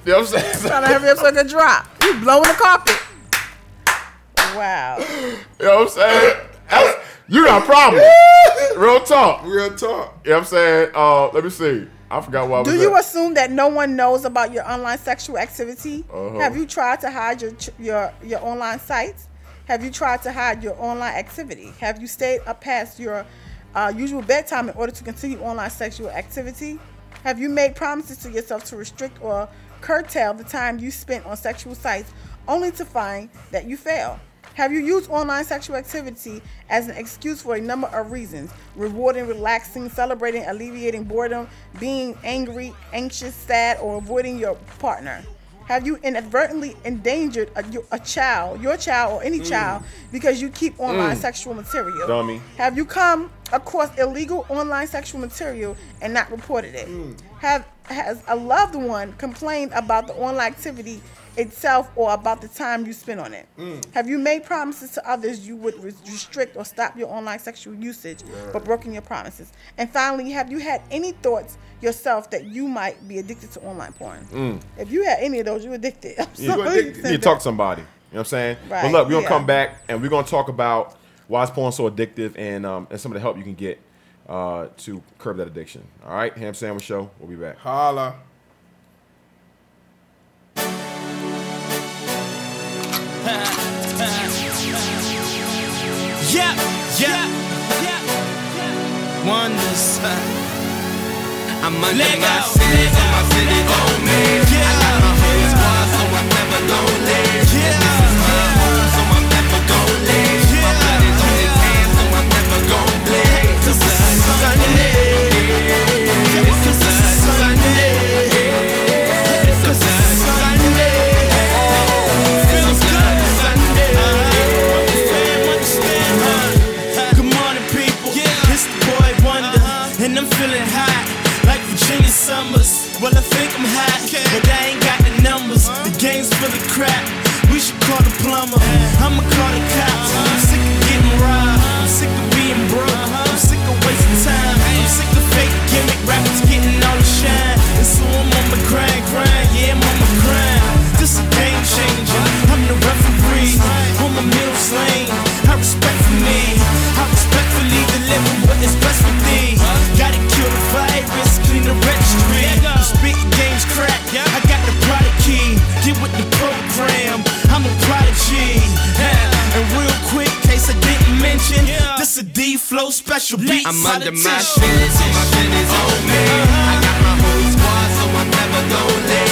You know what I'm saying? Trying to hurry up so I can drop. You blowing the carpet. Wow. You know what I'm saying? That's, you got a problem. Real talk. Real talk. You know what I'm saying? Uh, let me see. I forgot what I was Do you at. assume that no one knows about your online sexual activity? Uh-huh. Have you tried to hide your your your online sites? Have you tried to hide your online activity? Have you stayed up past your uh, usual bedtime in order to continue online sexual activity? Have you made promises to yourself to restrict or curtail the time you spent on sexual sites only to find that you fail? Have you used online sexual activity as an excuse for a number of reasons? Rewarding, relaxing, celebrating, alleviating boredom, being angry, anxious, sad, or avoiding your partner? Have you inadvertently endangered a, a child, your child, or any Mm. child because you keep online Mm. sexual material? Dummy. Have you come across illegal online sexual material and not reported it? Have has a loved one complained about the online activity itself or about the time you spent on it? Have you made promises to others you would re- restrict or stop your online sexual usage but broken your promises? And finally, have you had any thoughts yourself that you might be addicted to online porn? Mm. If you had any of those, you're addicted. I'm You, sorry you need to talk to somebody. You know what I'm saying? Right, But look, we're gonna yeah. come back and we're gonna talk about why is porn so addictive and um, and some of the help you can get uh, to curb that addiction. All right, Ham Sandwich Show. We'll be back. Holla. Yeah, yeah, yeah. Wonders. I'm under Let my city, my city on me. I got my whole squad, so I'm never lonely. And Well, I think I'm hot, but I ain't got the numbers. The game's of crap. We should call the plumber. I'ma call the cops. I'm sick of getting robbed. I'm sick of being broke. I'm sick of wasting time. I'm sick of fake gimmick rappers getting all the shine. And so I'm on my grind, grind. Yeah, I'm on my grind. This a game changer. I'm the referee on my middle Lane. I respect for me. I respectfully deliver what is best for thee. Crack. I got the product key. Get with the program. I'm a prodigy. Yeah. And real quick, case I didn't mention, this a D flow special beat. I'm under my so my city's on me. I got my whole squad, so I'm never gon' leave.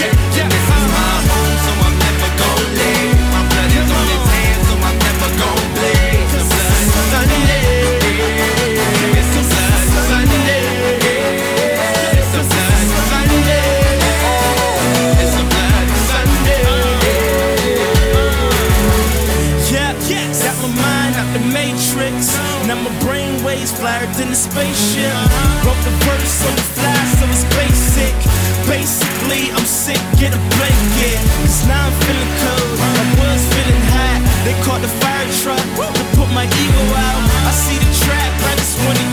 Spaceship. Wrote the verse on the fly, so it's basic. Basically, I'm sick, get a blanket. Cause now I'm feeling cold. I was feeling hot. They caught the fire truck to put my ego out. I see the trap, I just wanna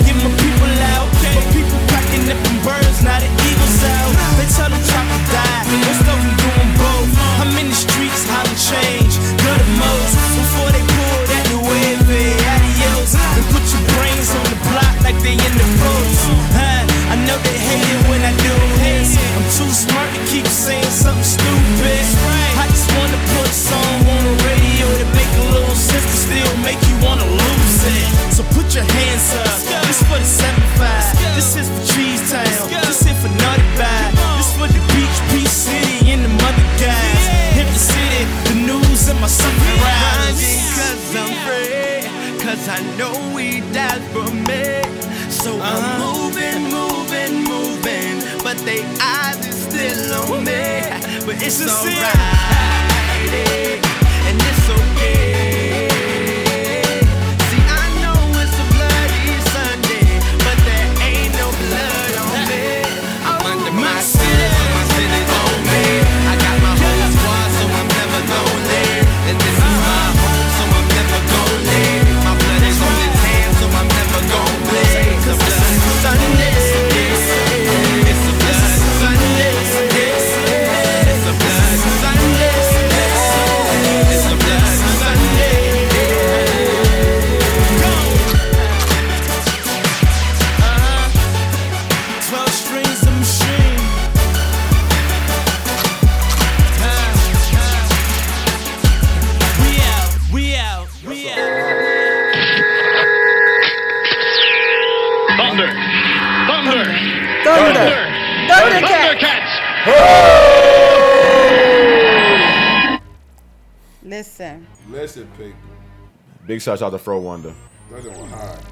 Big shout out to Fro Wonder That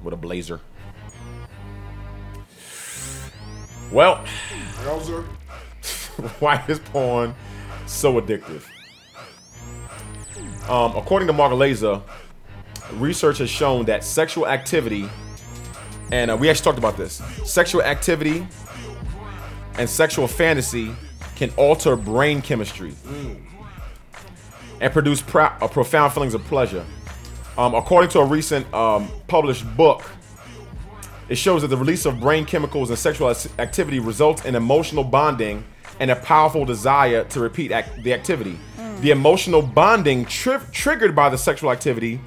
with a blazer. Well, why is porn so addictive? Um, according to Mark Laaser, research has shown that sexual activity and uh, we actually talked about this. Sexual activity and sexual fantasy can alter brain chemistry and produce pro- uh, profound feelings of pleasure. Um, according to a recent um, published book, it shows that the release of brain chemicals and sexual activity results in emotional bonding and a powerful desire to repeat act- the activity. The emotional bonding tri- triggered by the sexual activity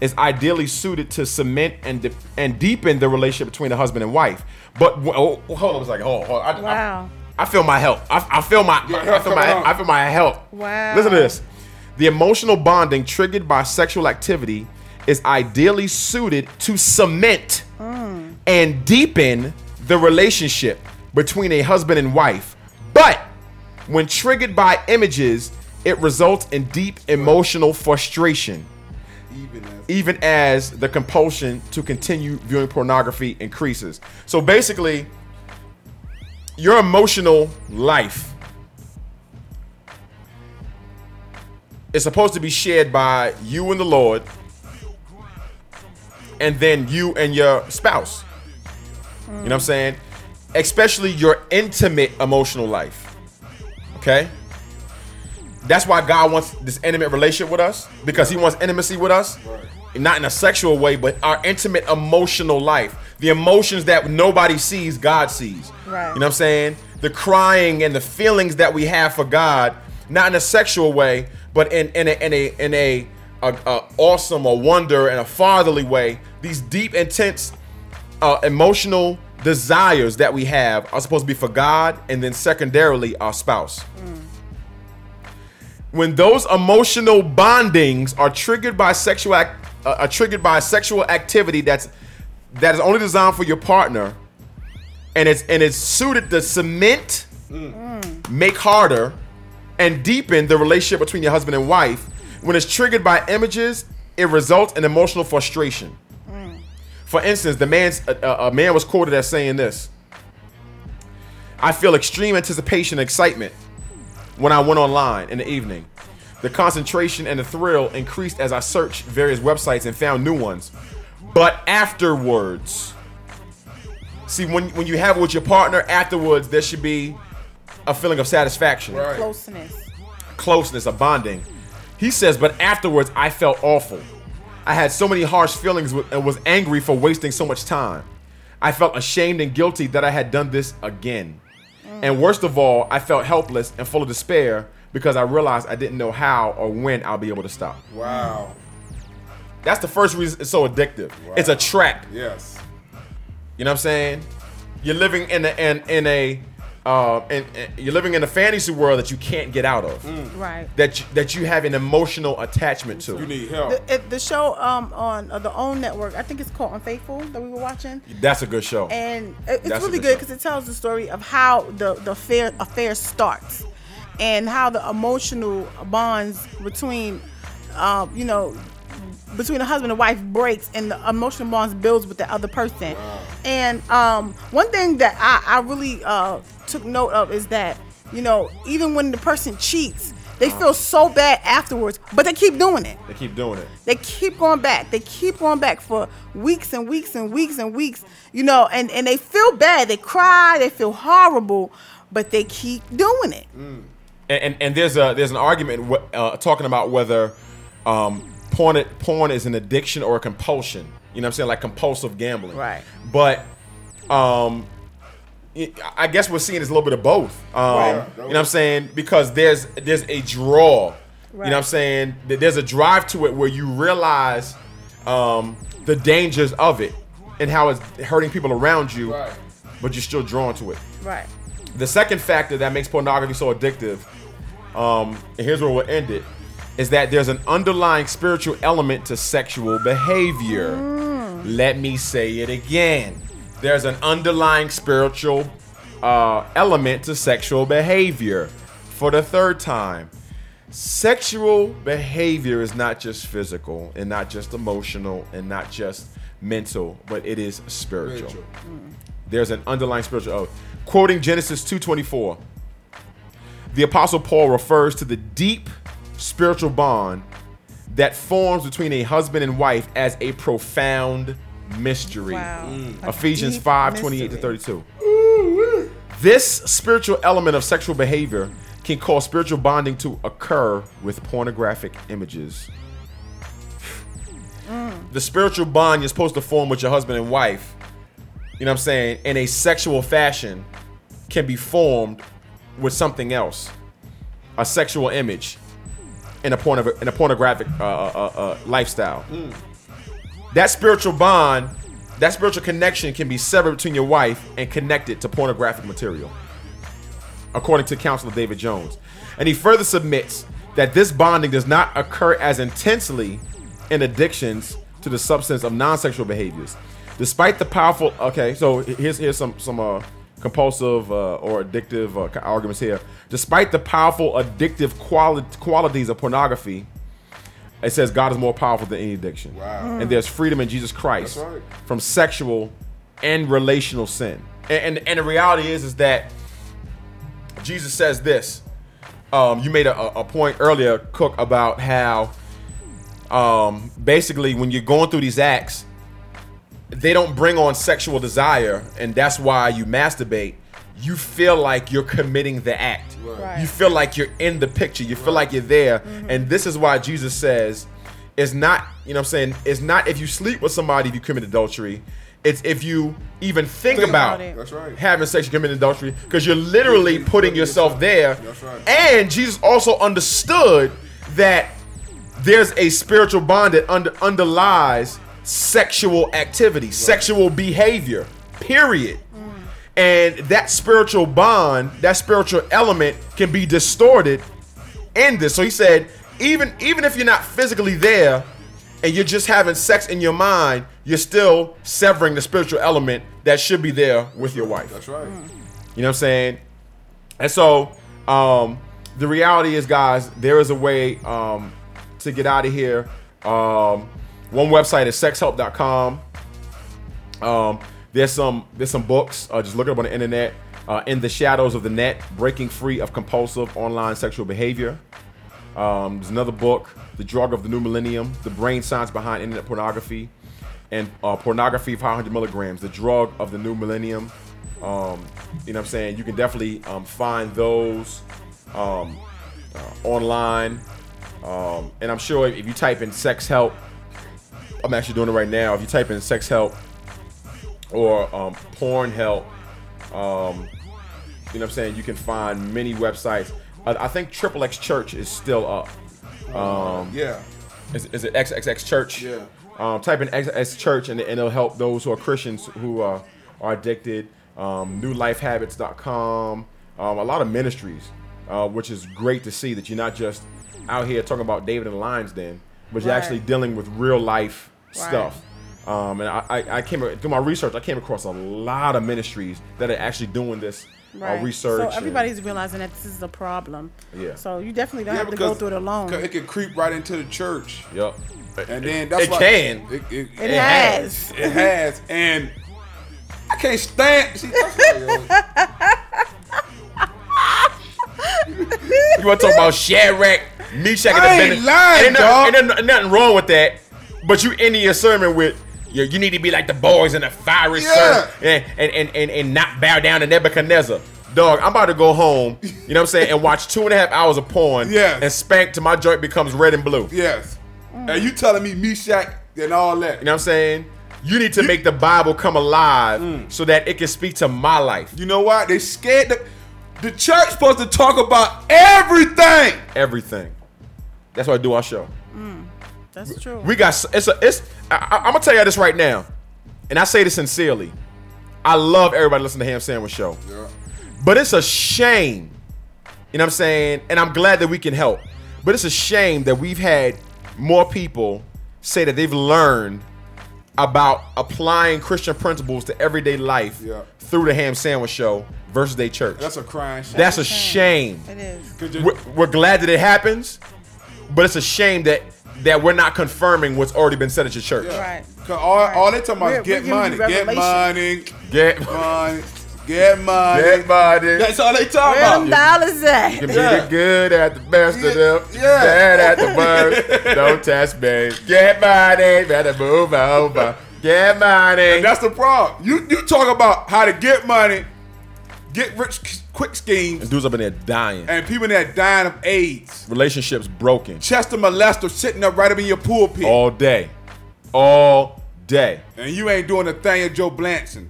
is ideally suited to cement and de- and deepen the relationship between the husband and wife. But w- oh, hold on a second. Hold. Hold. I, Wow. I, I feel my help. I, I feel my. I feel my. I feel my help. Wow. Listen to this. The emotional bonding triggered by sexual activity is ideally suited to cement Mm. and deepen the relationship between a husband and wife. But when triggered by images, it results in deep emotional frustration. Even as the compulsion to continue viewing pornography increases. So basically, your emotional life is supposed to be shared by you and the Lord, and then you and your spouse. You know what I'm saying? Especially your intimate emotional life. Okay? That's why God wants this intimate relationship with us because He wants intimacy with us. Not in a sexual way, but our intimate emotional life. The emotions that nobody sees, God sees. Right. You know what I'm saying? The crying and the feelings that we have for God, not in a sexual way, but in, in a in a in a, a, a awesome, a wonder, and a fatherly way. These deep, intense uh, emotional desires that we have are supposed to be for God and then secondarily our spouse. When those emotional bondings are triggered by sexual act, uh, are triggered by sexual activity that's that is only designed for your partner, and it's and it's suited to cement, make harder, and deepen the relationship between your husband and wife. When it's triggered by images, it results in emotional frustration. For instance, the man's a, a a man was quoted as saying this: "I feel extreme anticipation and excitement when I went online in the evening. The concentration and the thrill increased as I searched various websites and found new ones. But afterwards, see when when you have it with your partner, afterwards there should be a feeling of satisfaction, Closeness. closeness, a bonding. He says, but afterwards I felt awful. I had so many harsh feelings and was angry for wasting so much time. I felt ashamed and guilty that I had done this again. Mm. And worst of all, I felt helpless and full of despair because I realized I didn't know how or when I'll be able to stop. Wow. That's the first reason it's so addictive. It's a trap. Yes. You know what I'm saying? You're living in a in, in a uh, in, in- you're living in a fantasy world that you can't get out of. Right. That you, that you have an emotional attachment to. You need help. The, the show um on uh, the OWN network, I think it's called Unfaithful that we were watching. That's a good show. and it's That's really good good because it tells the story of how the the affair affair starts and how the emotional bonds between um, you know between a husband and wife breaks and the emotional bonds builds with the other person and um, one thing that I, I really uh, took note of is that you know even when the person cheats they feel so bad afterwards but they keep doing it They keep doing it. they keep going back. They keep going back for weeks and weeks and weeks and weeks, you know, and, and they feel bad. They cry, they feel horrible, but they keep doing it. And, and, and there's a there's an argument uh, talking about whether um, porn porn is an addiction or a compulsion. You know what I'm saying? Like compulsive gambling. Right. But um, I guess we're seeing is a little bit of both. Um, Right. You know what I'm saying? Because there's there's a draw. Right. You know what I'm saying? Th- There's a drive to it where you realize um, the dangers of it and how it's hurting people around you, Right. but you're still drawn to it. Right. The second factor that makes pornography so addictive, um, and here's where we'll end it, is that there's an underlying spiritual element to sexual behavior. Let me say it again. There's an underlying spiritual uh, element to sexual behavior. For the third time, sexual behavior is not just physical and not just emotional and not just mental, but it is spiritual. Spiritual. There's an underlying spiritual oath. Quoting Genesis 2:24, the apostle Paul refers to the deep spiritual bond that forms between a husband and wife as a profound mystery. Wow. Mm. Ephesians Deep 5 28 to mystery. 32. This spiritual element of sexual behavior can cause spiritual bonding to occur with pornographic images. The spiritual bond you're supposed to form with your husband and wife, you know what I'm saying, in a sexual fashion can be formed with something else. A sexual image in a in a pornographic uh, uh, uh, lifestyle. That spiritual bond, that spiritual connection can be severed between your wife and connected to pornographic material, according to Counselor David Jones. And he further submits that this bonding does not occur as intensely in addictions to the substance of non-sexual behaviors. Despite the powerful, okay, so here's here's some some uh, compulsive uh, or addictive uh, arguments here. Despite the powerful addictive quali- qualities of pornography, it says God is more powerful than any addiction. Wow. And there's freedom in Jesus Christ right. from sexual and relational sin. And, and and the reality is is that Jesus says this. Um, you made a, a- a point earlier, Cook, about how um, basically when you're going through these acts, they don't bring on sexual desire, and that's why you masturbate. You feel like you're committing the act. Right. You feel like you're in the picture. You feel like you're there. Mm-hmm. And this is why Jesus says, it's not, you know what I'm saying, it's not if you sleep with somebody if you commit adultery. It's if you even think, Think about, about right. having sex, you commit adultery, because you're literally putting yourself there. That's right. And Jesus also understood that there's a spiritual bond that under, underlies sexual activity, sexual behavior, period. And that spiritual bond, that spiritual element can be distorted in this. So he said, even even if you're not physically there and you're just having sex in your mind, you're still severing the spiritual element that should be there with your wife. That's right. You know what I'm saying? And so, um, the reality is, guys, there is a way um, to get out of here. Um, one website is sexhelp.com. Um, there's some there's some books. Uh, just look it up on the internet. Uh, In the Shadows of the Net: Breaking Free of Compulsive Online Sexual Behavior. Um, there's another book, The Drug of the New Millennium: The Brain Science Behind Internet Pornography, and uh, Pornography 500 Milligrams: The Drug of the New Millennium. Um, you know what I'm saying? You can definitely um, find those um, uh, online. Um, and I'm sure if you type in sex help, I'm actually doing it right now. If you type in sex help or um, porn help, um, you know what I'm saying, you can find many websites. I, I think Triple X Church is still up. Um, Yeah. Is, is it XXX Church? Yeah. Um, type in XXX Church and, and it'll help those who are Christians who uh, are addicted. Um, newlifehabits.com. Um, a lot of ministries, uh, which is great to see that you're not just out here talking about David and the Lions Den, but you're Right. actually dealing with real life Right. stuff. Um, and I, I, I came through my research. I came across a lot of ministries that are actually doing this uh, research. So and- everybody's realizing that this is a problem. Yeah. So you definitely don't Yeah, have to go through it alone. Because it can creep right into the church. Yep. And then that's it why can. It, it, It has. It has. And I can't stand. See, that's You want to talk about Shadrach, Meshach, and I ain't Abednego? lying, ain't, dog. nothing, ain't nothing wrong with that. But you ending your sermon with, you, you need to be like the boys in the fiery Yeah. sermon and, and, and, and, and not bow down to Nebuchadnezzar. Dog, I'm about to go home, you know what I'm saying, and watch two and a half hours of porn Yes. and spank till my joint becomes red and blue. Yes. And you telling me Meshach and all that. You know what I'm saying? You need to make the Bible come alive mm. so that it can speak to my life. You know why? They scared the the church supposed to talk about everything. Everything. That's why I do our show. That's true. We got it's a it's. I, am gonna tell you this right now, and I say this sincerely. I love everybody listening to Ham Sandwich Show, Yeah. but it's a shame. You know what I'm saying? And I'm glad that we can help. But it's a shame that we've had more people say that they've learned about applying Christian principles to everyday life Yeah. through the Ham Sandwich Show versus their church. That's a crying shame. That's a shame. It is. 'Cause you- We're, we're glad that it happens, but it's a shame that that we're not confirming what's already been said at your church. Right. Cause all, all they talking about We're- is get money, get money, Get money, get money. Get money. That's all they talk Where them about. dollars at? You can be the good at the best of them, Yeah. bad at the worst. Don't test me. Get money, better move over. Get money. And that's the problem. You you talk about how to get money, get rich quick schemes, And dudes up in there dying. and people in there dying of AIDS. Relationships broken. Chester molester sitting up right up in your pulpit. All day. All day. And you ain't doing a thing of Joe Blanton.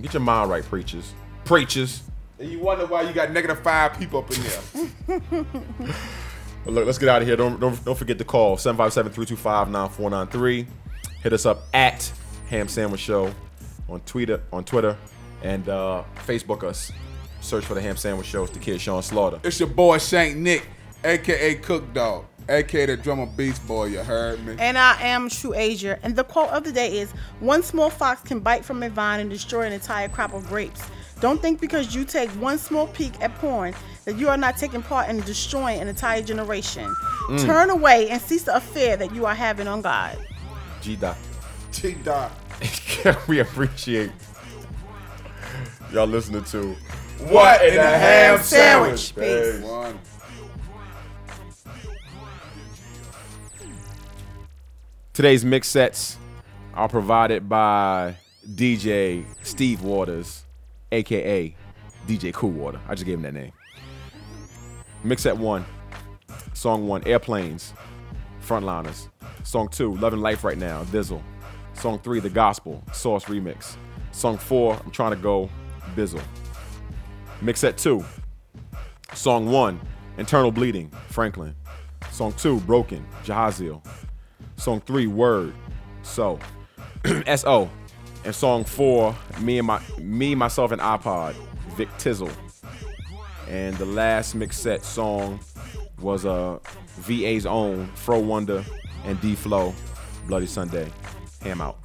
Get your mind right, preachers. Preachers. And you wonder why you got negative five people up in there. But look, let's get out of here. Don't, don't, don't forget to call 757-325-9493. Hit us up at Ham Sandwich Show on Twitter, on Twitter, and uh, Facebook us. Search for the Ham Sandwich Show. It's the kid Sean Slaughter. it's your boy Shank Nick, aka Cook Dog, aka the drummer Beast Boy. You heard me? And I am True Asia. And the quote of the day is One small fox can bite from a vine and destroy an entire crop of grapes. Don't think because you take one small peek at porn that you are not taking part in destroying an entire generation. Mm. Turn away and cease the affair that you are having on God. G Dot. T Dot. we appreciate y'all listening to What in the ham sandwich? Peace. One. Today's mix sets are provided by DJ Steve Waters, aka DJ Cool Water. I just gave him that name. Mix set one, song one, Airplanes, Frontliners. Song two, Loving Life Right Now, Dizzle. Song three, The Gospel, Source Remix. Song four, I'm Trying to Go, Bizzle. Mix set two, Song one, Internal Bleeding, Franklin. Song two, Broken, Jahaziel. Song three, Word, So. S.O. And song four, Me and my Me, Myself and iPod, Vic Tizzle. And the last mix set song was uh, VA's own Fro Wonder and D Flow, Bloody Sunday. Ham out.